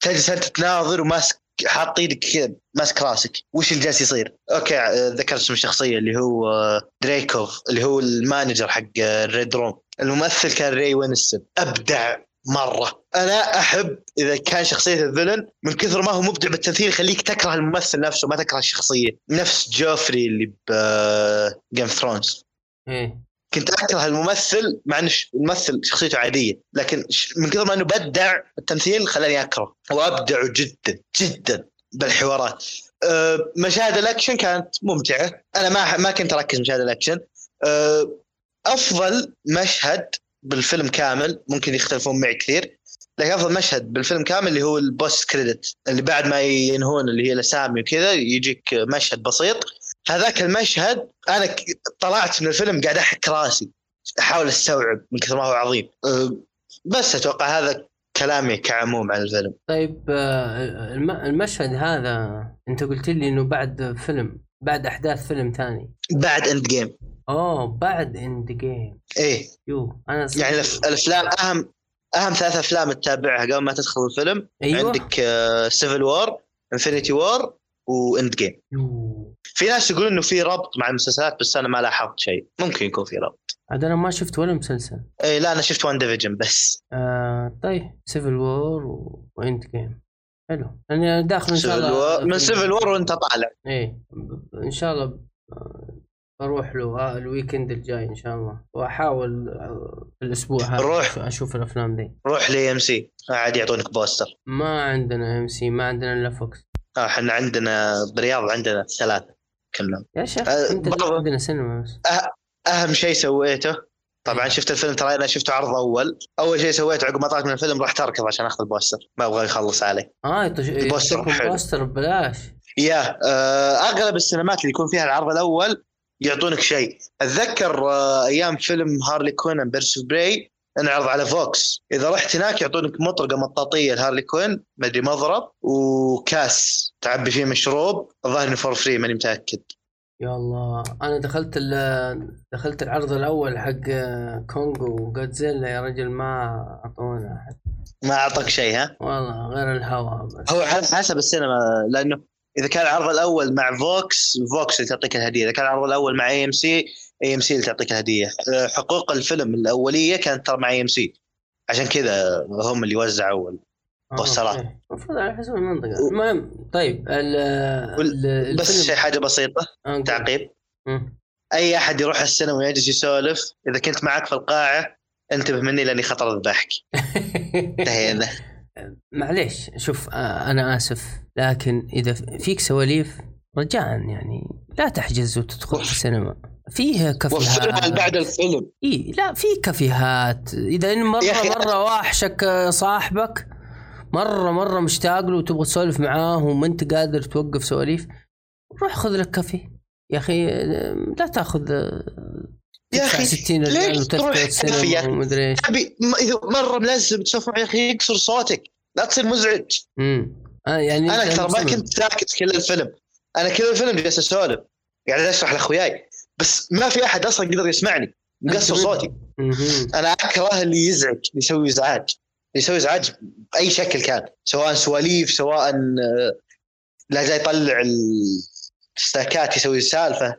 تجلس أنت تناظر وماسك حاط إيدك كذا ماسك راسك. وش اللي جالس يصير؟ okay آه، ذكرت اسم الشخصيه اللي هو آه، دريكوف اللي هو ال manager حق Red Room. الممثل كان راي وينستون. أبدع مرة. أنا أحب إذا كان شخصية ال villain من كثر ما هو مبدع بالتمثيل يخليك تكره الممثل نفسه ما تكره الشخصية. نفس جوفري اللي ب Game of Thrones كنت أكره الممثل مع إن الممثل شخصيته عادية لكن من كثر ما إنه بدع التمثيل خلاني أكره وأبدع جدا جدا بالحوارات. أه مشاهد الأكشن كانت ممتعة. أنا ما ما كنت أركز مشاهد الأكشن. أه أفضل مشهد بالفيلم كامل ممكن يختلفون معي كثير لكن أفضل مشهد بالفيلم كامل اللي هو ال post credit اللي بعد ما ينهون اللي هي الاسامي وكذا يجيك مشهد بسيط. هذاك المشهد أنا طلعت من الفيلم قاعد أحك راسي أحاول أستوعب من كثر ما هو عظيم. أه، بس أتوقع هذا كلامي كعموم عن الفيلم. طيب أه، المشهد هذا أنت قلت لي إنه بعد فيلم بعد أحداث فيلم ثاني. بعد Endgame. أوه بعد Endgame. إيه. يو أنا صدق- يعني الأفلام أهم أهم ثلاث أفلام تتابعها قبل ما تدخل الفيلم. أيوه. عندك Civil War Infinity War و Endgame. في ناس يقولون إنه في ربط مع المسلسلات بس أنا ما لاحظت شيء. ممكن يكون في ربط. عاد أنا ما شفت ولا مسلسل. إيه لا أنا شفت WandaVision بس. آه طيب. Civil War و... و Endgame حلو. أنا داخل إن شاء الله وور من Civil War وأنت طالع. إيه. إن شاء الله آه، بروح له آه، ال weekend الجاي إن شاء الله. وأحاول آه، الأسبوع هذا روح. أشوف الأفلام دي. روح لي AMC. عادي يعطونك بوستر. ما عندنا إم سي ما عندنا إلا VOX إحنا عندنا برياض عندنا ثلاثة. كلهم يا شيخ آه، أنت. عندنا سينما بس. أهم شيء سويته طبعا شفت الفيلم ترى أنا شفته عرض أول. أول شيء سويته عقب ما طلعت من الفيلم رحت اركض عشان أخذ ال poster. ما أبغى يخلص علي آه يطش... ال poster يعطيكم حلو. poster ببلاش. يا آه، أغلب السينمات اللي يكون فيها العرض الأول يعطونك شيء. أتذكر أيام فيلم Harley Quinn Birds of Prey انعرض على VOX. إذا رحت هناك يعطونك مطرقة مطاطية ل Harley Quinn مدري مضرب وكاس تعبي فيه مشروب الظاهر إنه for free ماني متأكد. يا الله. أنا دخلت. دخلت العرض الأول حق Kong و Godzilla يا رجل ما أعطونا أحد. ما أعطاك شيء ها؟ والله غير الهواء هو حسب السينما لأنه إذا كان العرض الأول مع VOX VOX اللي تعطيك الهدية. إذا كان العرض الأول مع AMC اي ام سي اللي تعطيك الهدية. أه، حقوق الفيلم الأولية كانت ترى مع اي ام سي عشان كذا هم اللي وزعوا آه، بوسترات. أوكي. المفروض على حسب المنطقة. المهم طيب ال... ال... بس شيء حاجة بسيطة نقول. تعقيب. أي أحد يروح السينما ويجلس يسولف إذا كنت معك في القاعة انتبه مني لأني خطر الضحك. [LAUGHS] انتهينا معليش شوف آه، أنا آسف. لكن إذا فيك سواليف رجاء يعني لا تحجز وتدخل السينما. فيه وفرها كافيهات بعد الفيلم. اي لا في كافيهات. إذا إن مرة يا مرة واحشك صاحبك مرة مرة مشتاق له وتبغى تسولف معاه وما أنت قادر توقف سواليف روح خذ لك كافيه. يا أخي لا تأخذ يا أخي، 60 ليش ريال ومدري إيش. إذا مرة ملزم تسولف معي يا أخي يكسر صوتك. لا تصير مزعج. امم آه يعني أنا ترى ما. كنت ساكت كل الفيلم. أنا كل الفيلم جالس أسولف. قاعد أشرح لأخوياي. بس ما في أحد أصلا يقدر يسمعني. مقصر صوتي. أنا أكره اللي يزعج اللي يسوي إزعاج. اللي يسوي إزعاج بأي شكل كان. سواء سواليف سواء آه، لا جاي يطلع الستاكات يسوي سالفه.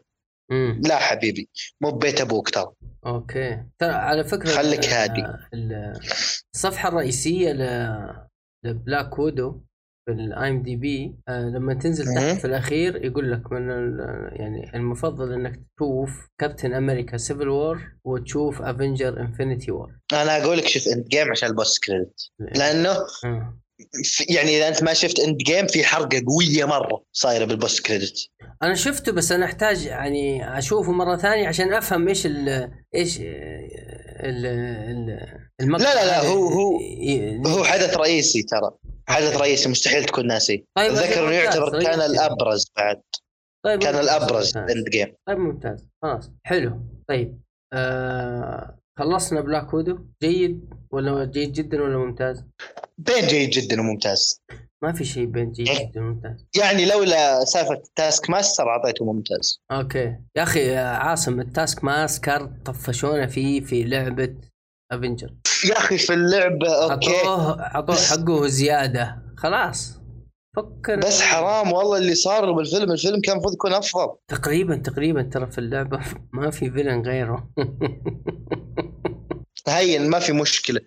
لا حبيبي مو ببيت أبوك ترى. أوكي. ترى على فكرة خليك هادي. ال- الصفحة الرئيسية ل ل Black Widow في ال IMDb لما تنزل مم. تحت في الأخير يقول لك من يعني المفضل إنك تشوف Captain America Civil War وتشوف Avengers Infinity War أنا أقول لك شوف Endgame عشان ال post credit لأنه في- يعني إذا أنت ما شفت Endgame في حرقة قوية مرة صايرة بال post credit. أنا شفته بس أنا أحتاج يعني أشوفه مرة ثانية عشان أفهم إيش ال إيش ال ال المقطع لا، لا، لا، هو- هو- هو حدث رئيسي ترى. حدث رئيسي مستحيل تكون ناسي. طيب اتذكر إنه يعتبر طيب. كان الأبرز بعد. طيب كان ممتاز، الأبرز. Endgame. طيب ممتاز. خلاص حلو. طيب آه خلصنا Black Widow جيد ولا جيد جدا ولا ممتاز؟ بين جيد جدا وممتاز. ما في شيء بين جيد إيه. جدا وممتاز. يعني لولا سالفة Taskmaster أعطيته ممتاز. أوكي. يا أخي يا عاصم ال Taskmaster طفشونا فيه في لعبة Avengers يا أخي في اللعبة أوكي. أعطوه بس- حقه زيادة. خلاص. فكر بس حرام والله اللي صار بالفيلم. الفيلم كان المفروض يكون أفضل. تقريبا تقريبا ترى في اللعبة ما في villain غيره. [LAUGHS] هين ما في مشكلة.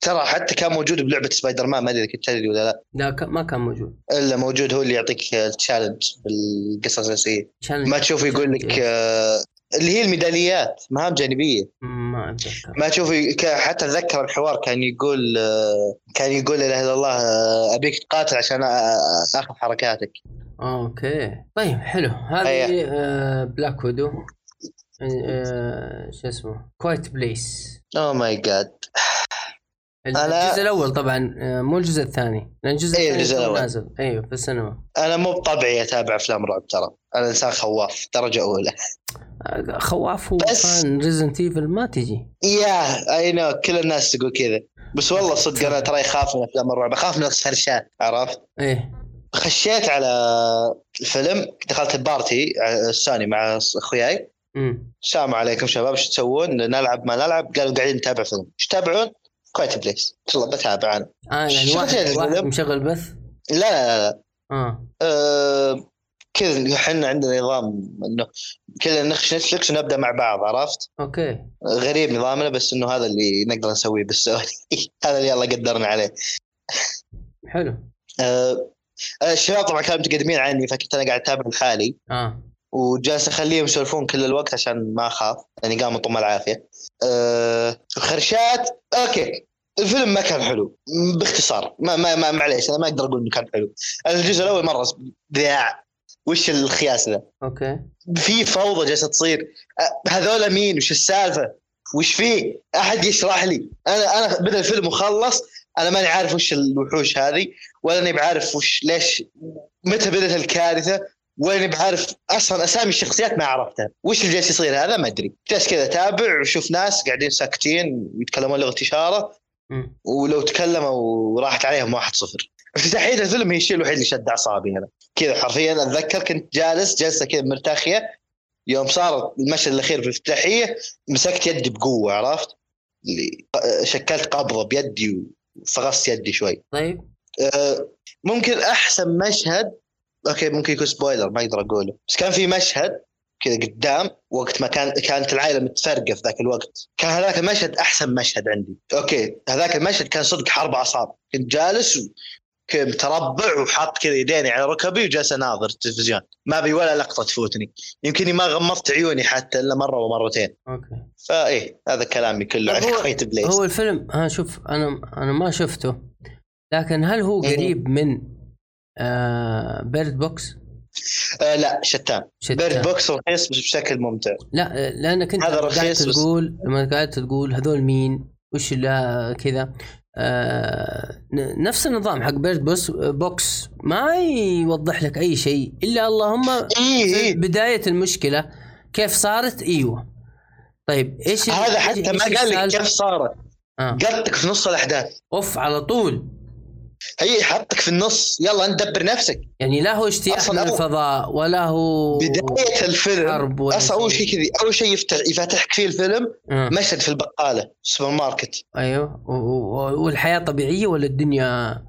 ترى حتى كان موجود بلعبة سبايدر مان ما أدري إذا كنت تدري ولا لا. لا ما كان موجود. إلا موجود هو اللي يعطيك ال challenge بالقصص الأساسية. ما تشوف يقول لك آه، اللي هي الميداليات مهام جانبيه ما أتذكر. ما تشوف حتى أتذكر الحوار كان يقول آه، كان يقول لا إله إلا الله آه، أبيك تقاتل عشان آ- آخذ حركاتك. أوكي. طيب حلو. هذه. آه Black Widow آه شو اسمه؟ Quiet Place oh my God أنا- الجزء الأول طبعا آه مو الجزء الثاني. لأن الجزء إيه، الثاني الجزء two الأول. نازل. أيوه في السينما. أنا مو بطبعي أتابع أفلام رعب ترى. أنا إنسان خواف درجة أولى. آه، خواف بس- وفان Resident Evil ما تجي. yeah I know كل الناس تقول كذا. بس والله [LAUGHS] صدق أنا ترى اخاف من أفلام الرعب. أخاف من الخرشات عرفت؟ إيه. خشيت على الفيلم دخلت ال party على السوني مع أخوياي. السلام عليكم شباب إيش تسوون؟ نلعب ما نلعب؟ قالوا قاعدين نتابع فيلم، إيش تتابعون؟ Quiet Place، والله بتابع أنا. آه يعني واحد, واحد. مشغل بث لا لا لا, لا. آه أه كذا إحنا عندنا نظام إنه كذا نخش نتفلكس ونبدأ مع بعض عرفت؟ أوكي غريب نظامنا بس إنه هذا اللي نقدر نسويه بالسعودي [LAUGHS] هذا اللي الله قدرنا عليه. حلو أه آه، الشباب طبعا كانوا متقدمين عني فكنت أنا قاعد أتابع لحالي آه وجالس أخليهم يسولفون كل الوقت عشان ما أخاف يعني قاموا طم العافية. أه خرشات أوكي. الفيلم ما كان حلو باختصار. ما ما, ما معليش أنا ما أقدر أقول إنه كان حلو. الجزء الأول مرة ضاع وش الخياس ذا؟ أوكي. في فوضى جالسة تصير. أه، هذول مين؟ وش السالفة؟ وش فيه أحد يشرح لي. أنا أنا بدا الفيلم وخلص أنا ماني عارف وش الوحوش هذه ولا أني بعرف وش ليش متى بدأت الكارثة اني بعرف أصلا أسامي الشخصيات ما عرفتها. وش اللي جالس يصير هذا؟ ما أدري. جالس كذا أتابع وأشوف ناس قاعدين ساكتين ويتكلمون لغة إشارة. ولو تكلموا وراحت عليهم واحد صفر. [LAUGHS] افتتاحية الفيلم هي الشيء الوحيد اللي شد أعصابي أنا. كذا حرفيا أتذكر كنت جالس جلسة كذا مرتخيه يوم صار المشهد الأخير في الافتتاحيه مسكت يدي بقوة عرفت؟ اللي شكلت قبضة بيدي وفغصت يدي شوي. طيب. أه، ممكن أحسن مشهد أوكي ممكن يكون spoiler ما أقدر أقوله. بس كان في مشهد كذا قدام وقت ما كان كانت العائلة متفرقه في ذاك الوقت. كان هذاك المشهد أحسن مشهد عندي. أوكي هذاك المشهد كان صدق حرب أعصاب. كنت جالس و- متربع وحاط كذا يديني على ركبي وجالس أناظر التلفزيون. ما أبي ولا لقطة تفوتني. يمكن ما غمضت عيوني حتى إلا مرة ومرتين. أوكي. فايه هذا كلامي كله عن طب هو- Place هو الفيلم ها شوف أنا أنا ما شفته. لكن هل هو. قريب من آه Bird Box؟ آه لا شتان. شتان. Bird Box رخيص بشكل ممتع. لا لأنك أنت هذا رخيص قاعد بس- تقول لما قاعد تقول هذول مين؟ وش لا كذا. آه نفس النظام حق Bird Box Box ما يوضح لك أي شيء. إلا اللهم في إيه بداية المشكلة كيف صارت؟ إيوه. طيب إيش هذا حتى ما قال لك؟ كيف صارت. آه. قطك في نص الأحداث. أوف على طول. هي حطك في النص. يلا انت دبر نفسك. يعني لا هو اجتياح من الفضاء ولا هو بداية الفيلم. حرب أصلا أول شيء. كذي. أول شيء يفتح يفتحك فيه الفيلم آه. مشهد في البقالة سوبر ماركت. أيوه. و- و- والحياة طبيعية ولا الدنيا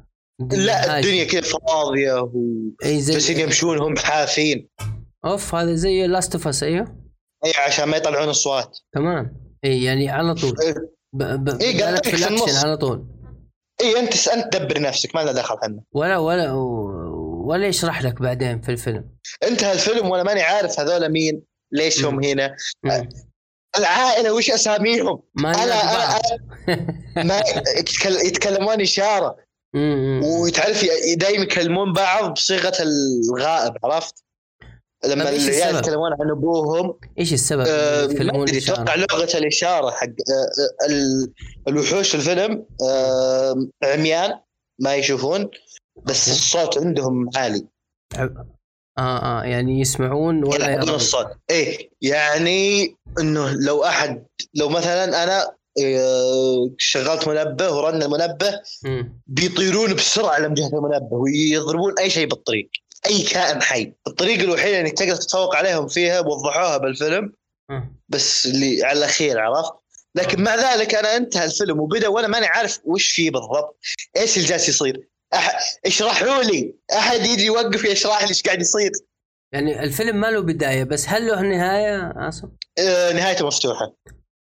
لا هايجة؟ الدنيا كذا فاضية أي وجالسين زي يمشون هم حافين. أوف هذا زي Last of Us أيوه. أي عشان ما يطلعون أصوات. تمام. أي يعني على طول. ب ب إيه، في في الأكشن النص. على طول. اي أنت أنت دبر نفسك ما لنا دخل إحنا ولا ولا ولا يشرح لك بعدين في الفيلم انتهى الفيلم وأنا ماني عارف هذول مين ليش هم هنا مم. العائلة وش أساميهم ما أنا بعض. أنا ما يتكل- يتكلمون إشارة. وتعرف دايما يكلمون بعض بصيغة الغائب عرفت؟ لما العيال؟ يتكلمون عن أبوهم إيش السبب آه، ما يتكلمون أدري؟ أتوقع لغة الإشارة حق آه، آه، ال- الوحوش في الفيلم آه، عميان ما يشوفون بس. الصوت عندهم عالي آه آه يعني يسمعون ولا يرون الصوت إيه يعني إنه لو أحد لو مثلا أنا آه، شغلت منبه ورن المنبه. بيطيرون بسرعة لجهه المنبه ويضربون أي شيء بالطريق أي كائن حي. الطريقة الوحيده انك تقدر تتفوق عليهم فيها وضحوها بالفيلم. بس اللي على الأخير عرفت؟ لكن مع ذلك أنا انتهى الفيلم وبدأ وأنا ماني عارف وش فيه بالضبط. إيش اللي جالس يصير؟ أح... اشرحوا لي. أحد يجي يوقف يشرح لي إيش قاعد يصير. يعني الفيلم ما له بداية بس هل له نهايه عاصم؟ آه نهايته مفتوحة.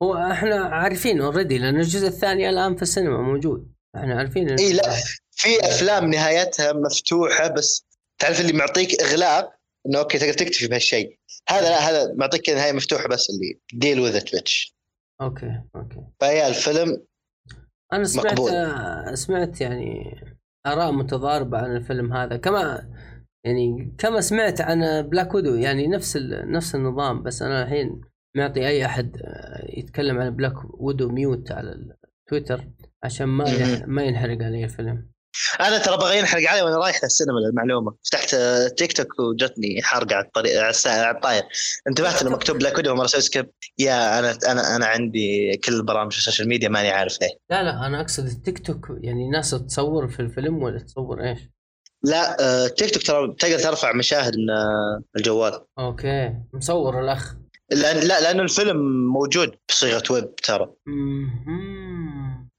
هو إحنا عارفين already لأن الجزء الثاني الآن في السينما موجود. إحنا عارفين إي لا. في أفلام نهايتها مفتوحة بس تعرف اللي معطيك إغلاق إنه أوكي تقدر تكتفي بهالشيء. هذا لا هذا معطيك كذا نهاية مفتوحة بس اللي deal with it bitch أوكي أوكي. فيا الفيلم أنا سمعت مقبول. سمعت يعني آراء متضاربة عن الفيلم هذا. كما يعني كما سمعت عن Black Widow يعني نفس نفس النظام بس أنا الحين معطي أي أحد يتكلم عن Black Widow mute على التويتر عشان ما. ما ينحرق علي الفيلم. أنا ترى بغى ينحرق علي وأنا رايح للسينما للمعلومة. فتحت تيك توك وجتني حرقه على الطريق على الطاير. انتبهت إنه مكتوب Widow مرة أسوي skip يا أنا أنا أنا عندي كل برامج ال social media ماني عارف ليه. لا لا أنا أقصد التيك توك يعني ناس تصور في الفيلم ولا تصور إيش؟ لا آه، تيك توك ترى تقدر ترفع مشاهد من آه، الجوال. أوكي. مصور الأخ. لأن لا لأنه الفيلم موجود بصيغة ويب ترى.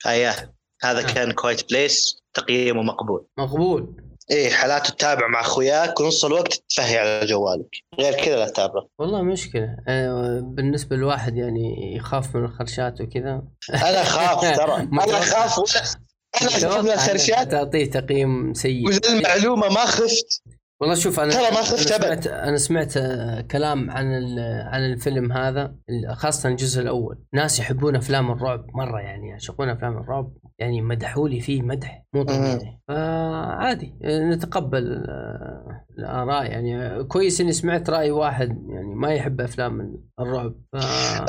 اياه هذا. كان Quiet Place تقييمه مقبول مقبول. إيه حالاته تتابع مع أخوياك ونص الوقت تفهي على جوالك. غير كذا لا تتابعه. والله مشكلة. آه، بالنسبة لواحد يعني يخاف من الخرشات وكذا. أنا أخاف [LAUGHS] ترى. أنا ولا أنا اخاف من الخرشات. تعطيه تقييم سيء. وزي المعلومة؟ ما خفت. والله شوف أنا ترى ما أنا خفت. سمعت أنا سمعت آه، كلام عن عن الفيلم هذا خاصة الجزء الأول. ناس يحبون أفلام الرعب مرة يعني يعشقون أفلام الرعب يعني مدحوا لي فيه مدح مو طبيعي. فعادي نتقبل آه، الآراء. يعني كويس إني سمعت رأي واحد يعني ما يحب أفلام الرعب. ف...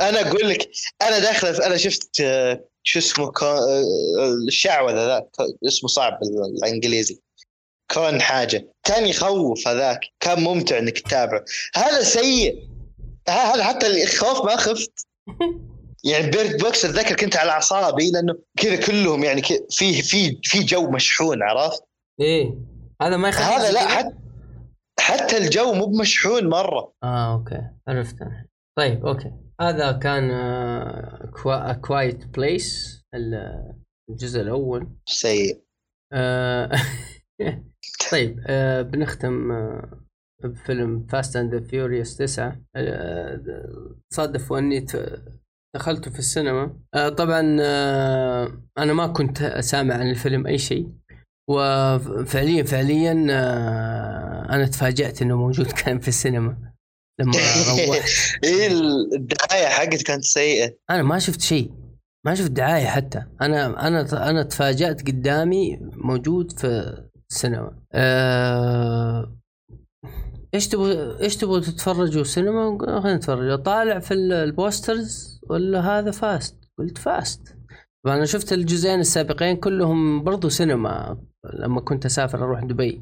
أنا أقول لك أنا داخل أنا شفت آه، شو اسمه الشعوذة ذا اسمه صعب بالإنجليزي. Con حاجة. كان يخوف هذاك. كان ممتع إنك تتابعه. هذا سيء. هذا حتى الخوف ما خفت. [LAUGHS] يعني Bird Box أتذكر كنت على أعصابي لأنه كذا كلهم يعني في في في جو مشحون عرفت؟ إيه. هذا ما يخليك هذا لا؟ حتى حتى الجو مو بمشحون مرة. آه أوكي. عرفت. طيب أوكي. هذا كان آه، Quiet Place الجزء الأول. سيء. آه، [LAUGHS] طيب آه، بنختم آه، بفيلم Fast and Furious 9 آه، صادف وأني ت- دخلته في السينما. آه، طبعا آه، أنا ما كنت سامع عن الفيلم أي شيء. وفعليا فعليا آه، أنا تفاجأت إنه موجود [LAUGHS] كان في السينما لما روحت. [LAUGHS] إيه الدعاية حقت كانت سيئة. أنا ما شفت شيء. ما شفت دعاية حتى. أنا أنا أنا تفاجأت قدامي موجود في السينما أه... إيش تبغوا إيش تبغوا تتفرجوا؟ سينما؟ خلينا نتفرج. طالع في ال- ال posters ولا هذا Fast؟ قلت Fast. أنا شفت الجزئين السابقين كلهم برضو سينما لما كنت أسافر أروح دبي.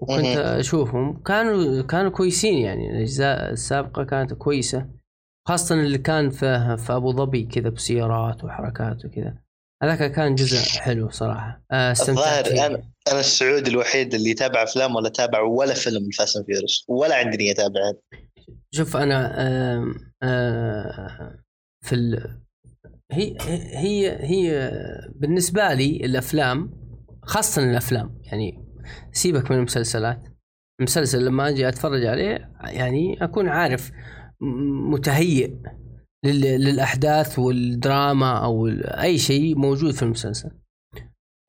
وكنت. أشوفهم. كانوا كانوا كويسين يعني الأجزاء السابقة كانت كويسة. خاصة اللي كان في في أبو ظبي كذا بسيارات وحركات وكذا. هذاك كان جزء حلو صراحة. آه، استمتعت الظاهر فيه. أنا السعودي الوحيد اللي يتابع أفلام ولا تابع ولا فيلم ال Fast and Furious ولا عندي نية أتابعه. شوف أنا آم، آه، في ال... هي هي هي بالنسبة لي الأفلام خاصة الأفلام يعني سيبك من المسلسلات المسلسل لما أجي أتفرج عليه يعني أكون عارف متهيئ لل- للأحداث والدراما أو أي شيء موجود في المسلسل.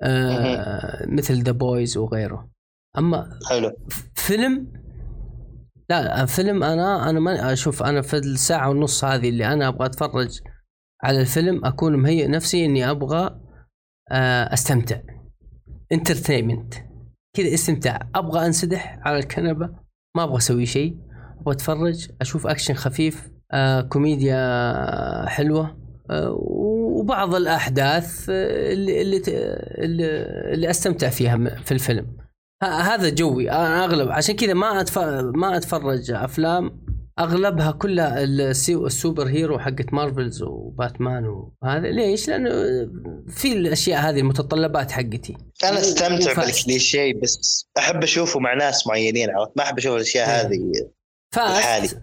آه مثل The Boys وغيره. أما حلو. فيلم لا فيلم أنا أنا ما أشوف أنا في الساعة ونص هذه اللي أنا أبغى أتفرج على الفيلم أكون مهيئ نفسي إني أبغى آه، أستمتع. entertainment كذا استمتاع. أبغى أنسدح على الكنبة ما أبغى أسوي شيء. أبغى أتفرج أشوف أكشن خفيف آه، كوميديا حلوة آه، وبعض الأحداث آه، اللي اللي اللي, أستمتع فيها في الفيلم هذا جوي أنا أغلب عشان كذا ما. ما أتفرج أفلام أغلبها كلها ال superhero حقت مارفلز وباتمان وهذا ليش؟ لأنه في الأشياء هذه المتطلبات حقتي أنا مو- أستمتع. بالكليشيه بس أحب أشوفه مع ناس معينين عرفت ما أحب أشوف الأشياء إيه. هذه Fast.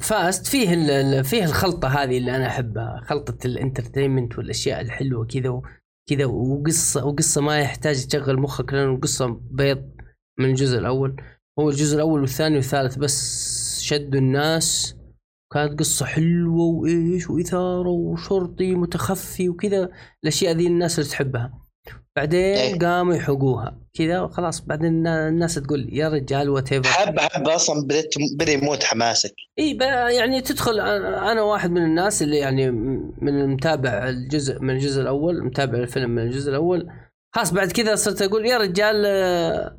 Fast فيه فيه الخلطة هذه اللي أنا أحبها خلطة ال entertainment والأشياء الحلوة كذا كذا وقصة وقصة ما يحتاج تشغل مخك لأنه قصة بيض من الجزء الأول. هو الجزء الأول والثاني والثالث بس شدوا الناس. كانت قصة حلوة وإيش وإثارة وشرطي متخفي وكذا. الأشياء ذي الناس اللي تحبها. بعدين إيه. قاموا يحقوها. كذا وخلاص بعدين الناس تقول يا رجال وات حب حب أصلا بديت بدأ يموت حماسك. إي يعني تدخل أنا واحد من الناس اللي يعني من المتابع الجزء من الجزء الأول متابع الفيلم من الجزء الأول. خلاص بعد كذا صرت أقول يا رجال آه،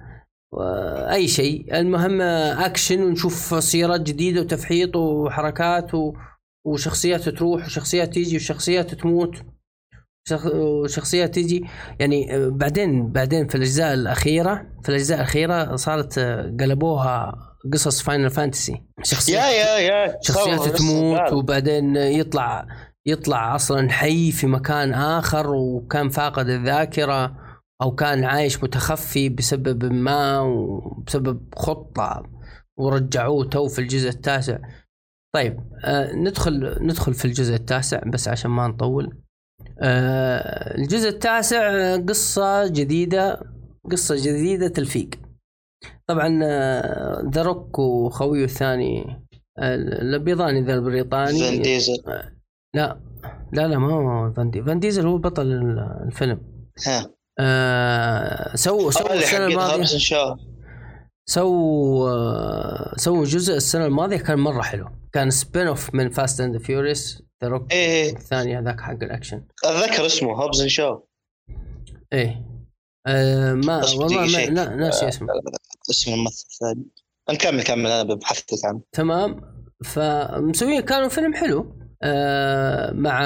آه، أي شيء. المهم آه، اكشن ونشوف سيارات جديدة وتفحيط وحركات و- وشخصيات تروح وشخصيات تيجي وشخصيات تموت. شخ- وشخصيات تيجي يعني بعدين بعدين في الأجزاء الأخيرة في الأجزاء الأخيرة صارت آه، قلبوها قصص Final Fantasy شخصيات يا يا يا شخصيات تموت. وبعدين يطلع يطلع أصلا حي في مكان آخر وكان فاقد الذاكرة أو كان عايش متخفي بسبب ما وبسبب خطة ورجعوه تو في الجزء التاسع. طيب آه ندخل ندخل في الجزء التاسع بس عشان ما نطول. الجزء التاسع آه، قصة جديدة قصة جديدة تلفيق. طبعا ذا روك وخويه الثاني آه، الابيضاني ذا البريطاني. فان ديزل. لا لا لا ما هو فان ديزل فان ديزل هو بطل ال- الفيلم. ها. آه سووا سووا السنة الماضية. سووا آه سووا جزء السنة الماضية كان مرة حلو. كان spin-off من Fast and Furious The Rock إيه إيه. الثاني هذاك حق الأكشن. أتذكر اسمه Hobbs and Shaw إيه. آه ما والله ما. لا ناسي اسمه. اسم الممثل الثاني. نكمل كمل أنا ببحث عنه. تمام. فمسويين كانوا فيلم حلو. آه مع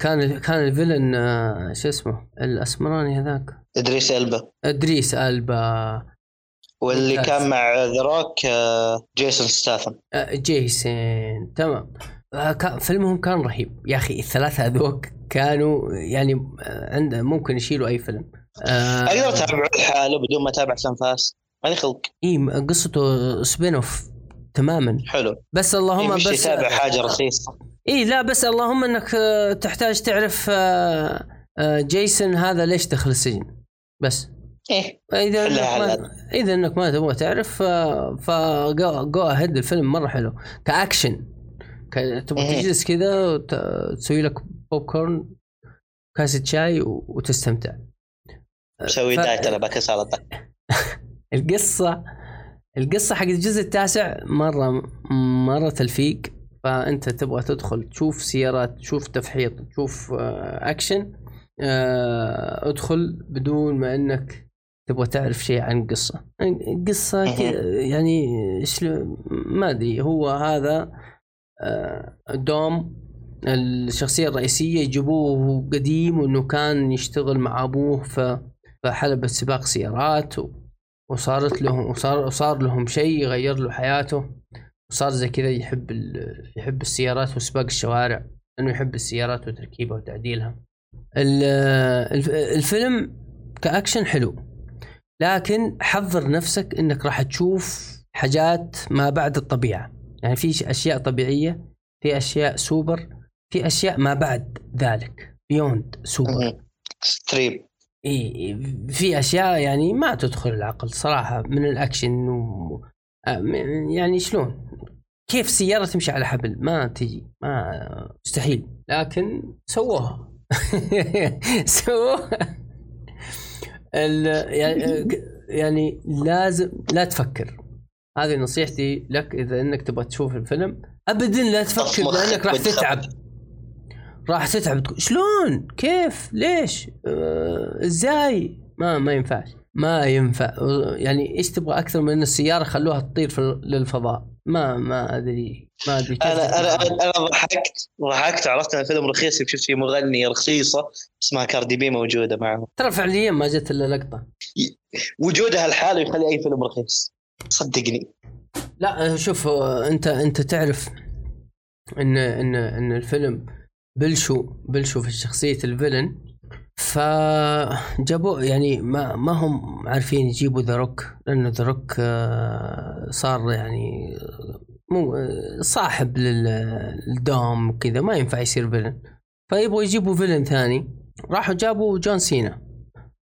كان كان ال villain آه شو اسمه؟ الأسمراني هذاك. إدريس ألبا. إدريس ألبا. واللي. كان مع The Rock آه، جيسون ستاثم آه جيسون تمام. آه كان فيلمهم كان رهيب. يا أخي الثلاثة هذوك كانوا يعني آه، عند ممكن يشيلوا أي فيلم. آه أقدر اتابعه لحاله بدون ما أتابع افلام Fast ماني خلق. إي قصته spin-off تماما. حلو. بس اللهم مش بس يتابع حاجة رخيصة. إي لا بس اللهم إنك آه، تحتاج تعرف آه، آه، جيسون هذا ليش دخل السجن. بس. إيه. إذا إنك ما. إذا إنك ما تبغى تعرف ف go ahead الفيلم مرة حلو. كأكشن. تبغى إيه. تجلس كذا وتسوي لك بوب كورن كاسة شاي و- وتستمتع مسوي ف- diet أنا باكل سلطه القصة القصة حق الجزء التاسع مرة مرة تلفيق فأنت تبغى تدخل تشوف سيارات تشوف تفحيط تشوف آه، أكشن آه، ادخل بدون ما أنك تبغى تعرف شيء عن مهم. ك- يعني ما أدري هو هذا آه، دوم الشخصية الرئيسية يجيبوه قديم وإنه كان يشتغل مع أبوه في حلبة سباق سيارات وصارت لهم وصار وصار لهم شيء يغير له حياته. وصار زي كذا يحب يحب السيارات وسباق الشوارع إنه يحب السيارات وتركيبها وتعديلها. ال- الف- الفيلم كأكشن حلو لكن حضر نفسك إنك راح تشوف حاجات ما بعد الطبيعة. يعني في أشياء طبيعية في أشياء سوبر في أشياء ما بعد ذلك beyond super. extreme إي في أشياء يعني ما تدخل العقل صراحة من الأكشن و... يعني شلون؟ كيف سيارة تمشي على حبل؟ ما تجي ما مستحيل لكن سووها. [LAUGHS] سووها. ال- يعني يعني لازم لا تفكر. هذه نصيحتي لك إذا إنك تبغى تشوف الفيلم. ابدا لا تفكر لانك راح. [LAUGHS] تتعب. راح تتعب. تقول شلون؟ كيف؟ ليش؟ آه، إزاي؟ ما ما ينفعش. ما ينفع. يعني إيش تبغى أكثر من إن السيارة خلوها تطير في للفضاء؟ ما ما أدري. ما أدري كيف أنا أنا. أنا ضحكت. ضحكت. عرفت إن الفيلم رخيص. شفت في مغنيه رخيصة اسمها كاردي بي موجودة معه. ترى فعليا ما جت إلا لقطة. وجودها الحالي يخلي أي فيلم رخيص. صدقني. لا شوف آه، أنت أنت تعرف إن إن إن الفيلم بلشوا بلشوا في شخصية ال villain فجابوا يعني ما ما هم عارفين يجيبوا The Rock لأنه The Rock صار يعني مو آه، صاحب لل- للدوم كذا ما ينفع يصير villain. فيبغوا يجيبوا villain ثاني راحوا جابوا جون سينا.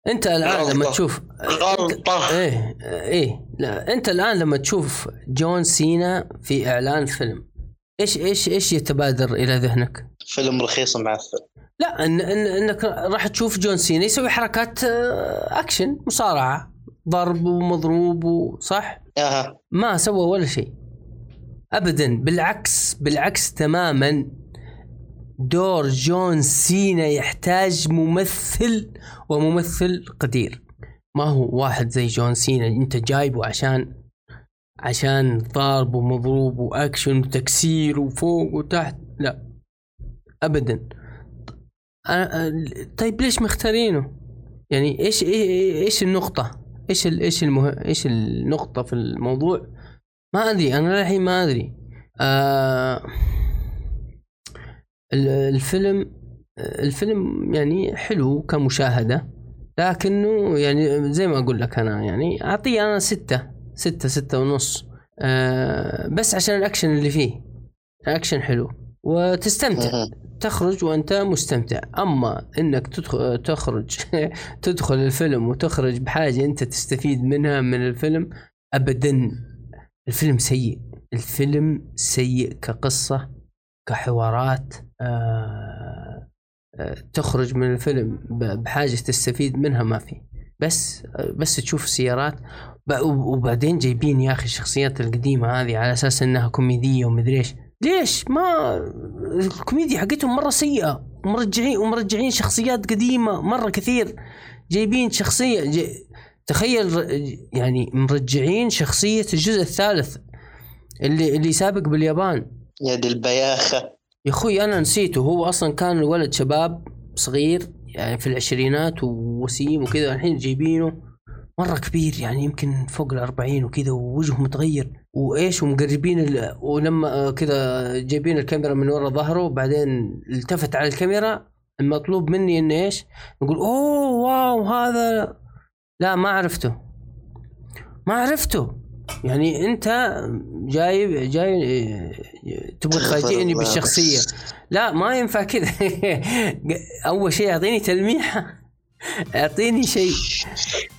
أنت الآن لما غلطة. تشوف غلطه إيه إيه لا أنت الآن لما تشوف جون سينا في إعلان فيلم إيش إيش إيش يتبادر إلى ذهنك؟ فيلم رخيص معفن لا إن إن إنك راح تشوف جون سينا يسوي حركات آه، أكشن مصارعة ضرب ومضروب وصح؟ أها ما سوى ولا شيء ابدا بالعكس بالعكس تماما دور جون سينا يحتاج ممثل وممثل قدير ما هو واحد زي جون سينا انت جايبه عشان عشان ضارب ومضروب وأكشن وتكسير وفوق وتحت لا ابدا طيب ليش مختارينه؟ يعني إيش إيش النقطة؟ إيش إيش المه... إيش النقطة في الموضوع؟ ما أدري أنا للحين ما أدري. آه الفيلم الفيلم يعني حلو كمشاهدة لكنه يعني زي ما أقول لك أنا يعني أعطيه أنا ستة ستة ستة ونص آه بس عشان الأكشن اللي فيه. اكشن حلو. وتستمتع. تخرج وأنت مستمتع. أما إنك تدخل تخرج [LAUGHS] تدخل الفيلم وتخرج بحاجة أنت تستفيد منها من الفيلم ابدا. الفيلم سيء. الفيلم سيء كقصة. كحوارات آه آه تخرج من الفيلم بحاجة تستفيد منها ما في. بس بس تشوف السيارات وبعدين جايبين يا أخي الشخصيات القديمة هذه على أساس إنها كوميدية ومدري إيش. ليش؟ ما الكوميديا حقتهم مرة سيئة ومرجعين ومرجعين شخصيات قديمة مرة كثير. جايبين شخصية جي... تخيل يعني مرجعين شخصية الجزء الثالث اللي اللي سابق باليابان. يا دي البياخة. يا أخوي أنا نسيته. هو أصلا كان الولد شباب صغير يعني في العشرينات ووسيم وكذا الحين جايبينه. مرة كبير يعني يمكن فوق الأربعين وكذا ووجهه متغير. وإيش ومقربين. ولما كذا جايبين الكاميرا من ورا ظهره وبعدين التفت على الكاميرا. المطلوب مني إنه إيش؟ يقول أوه wow هذا لا ما عرفته. ما عرفته. يعني انت جايب جاي تبغى تفاجئني بالشخصية. لا ما ينفع كذا. [LAUGHS] أول شيء أعطيني تلميحه أعطيني شيء.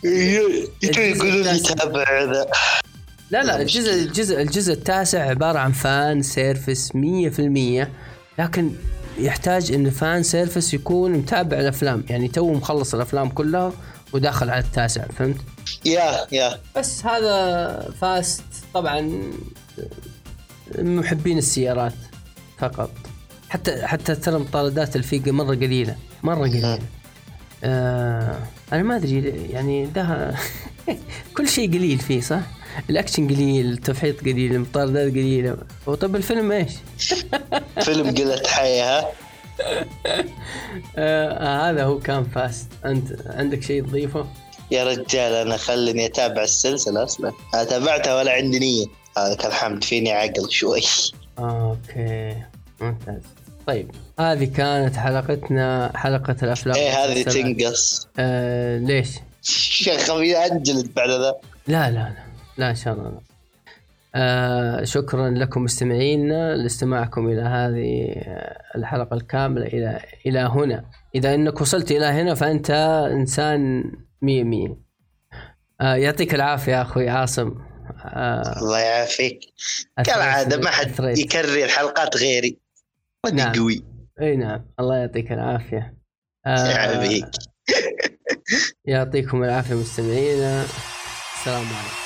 يقولوا لي تابع ذا لا لا الجزء الجزء الجزء التاسع عبارة عن fan service 100% لكن يحتاج إن fan service يكون متابع الأفلام. يعني تو مخلص الأفلام كلها وداخل على التاسع فهمت؟ يا يا. بس هذا Fast. طبعا محبين السيارات فقط. حتى حتى ترى مطاردات اللي فيها مرة قليلة مرة قليلة. آه أنا ما أدري يعني ده [LAUGHS] كل شيء قليل فيه صح؟ الأكشن قليل التفحيط قليل المطاردات قليلة. وطب الفيلم إيش؟ فيلم قلة حياة آه هذا هو كان Fast. أنت عندك شيء تضيفه؟ يا رجال أنا خلني أتابع السلسلة أصلا. أنا تابعتها ولا عندي نية. هذا الحمد فيني عقل شوي. okay ممتاز. طيب هذه كانت حلقتنا حلقة الأفلام إيه هذه تنقص. آه ليش؟ [LAUGHS] شيخ أنجلد بعد ذا. لا لا لا لا إن شاء الله. لا. آه شكرا لكم مستمعينا لاستماعكم إلى هذه الحلقة الكاملة إلى إلى هنا. إذا أنك وصلت إلى هنا فأنت إنسان مية مية. آه يعطيك العافية يا أخوي عاصم. آه الله يعافيك. كالعادة ما حد يكرر الحلقات غيري. نعم. قوي. إي نعم. الله يعطيك العافية. آه يعافيك. يعطيكم العافية مستمعينا. السلام عليكم.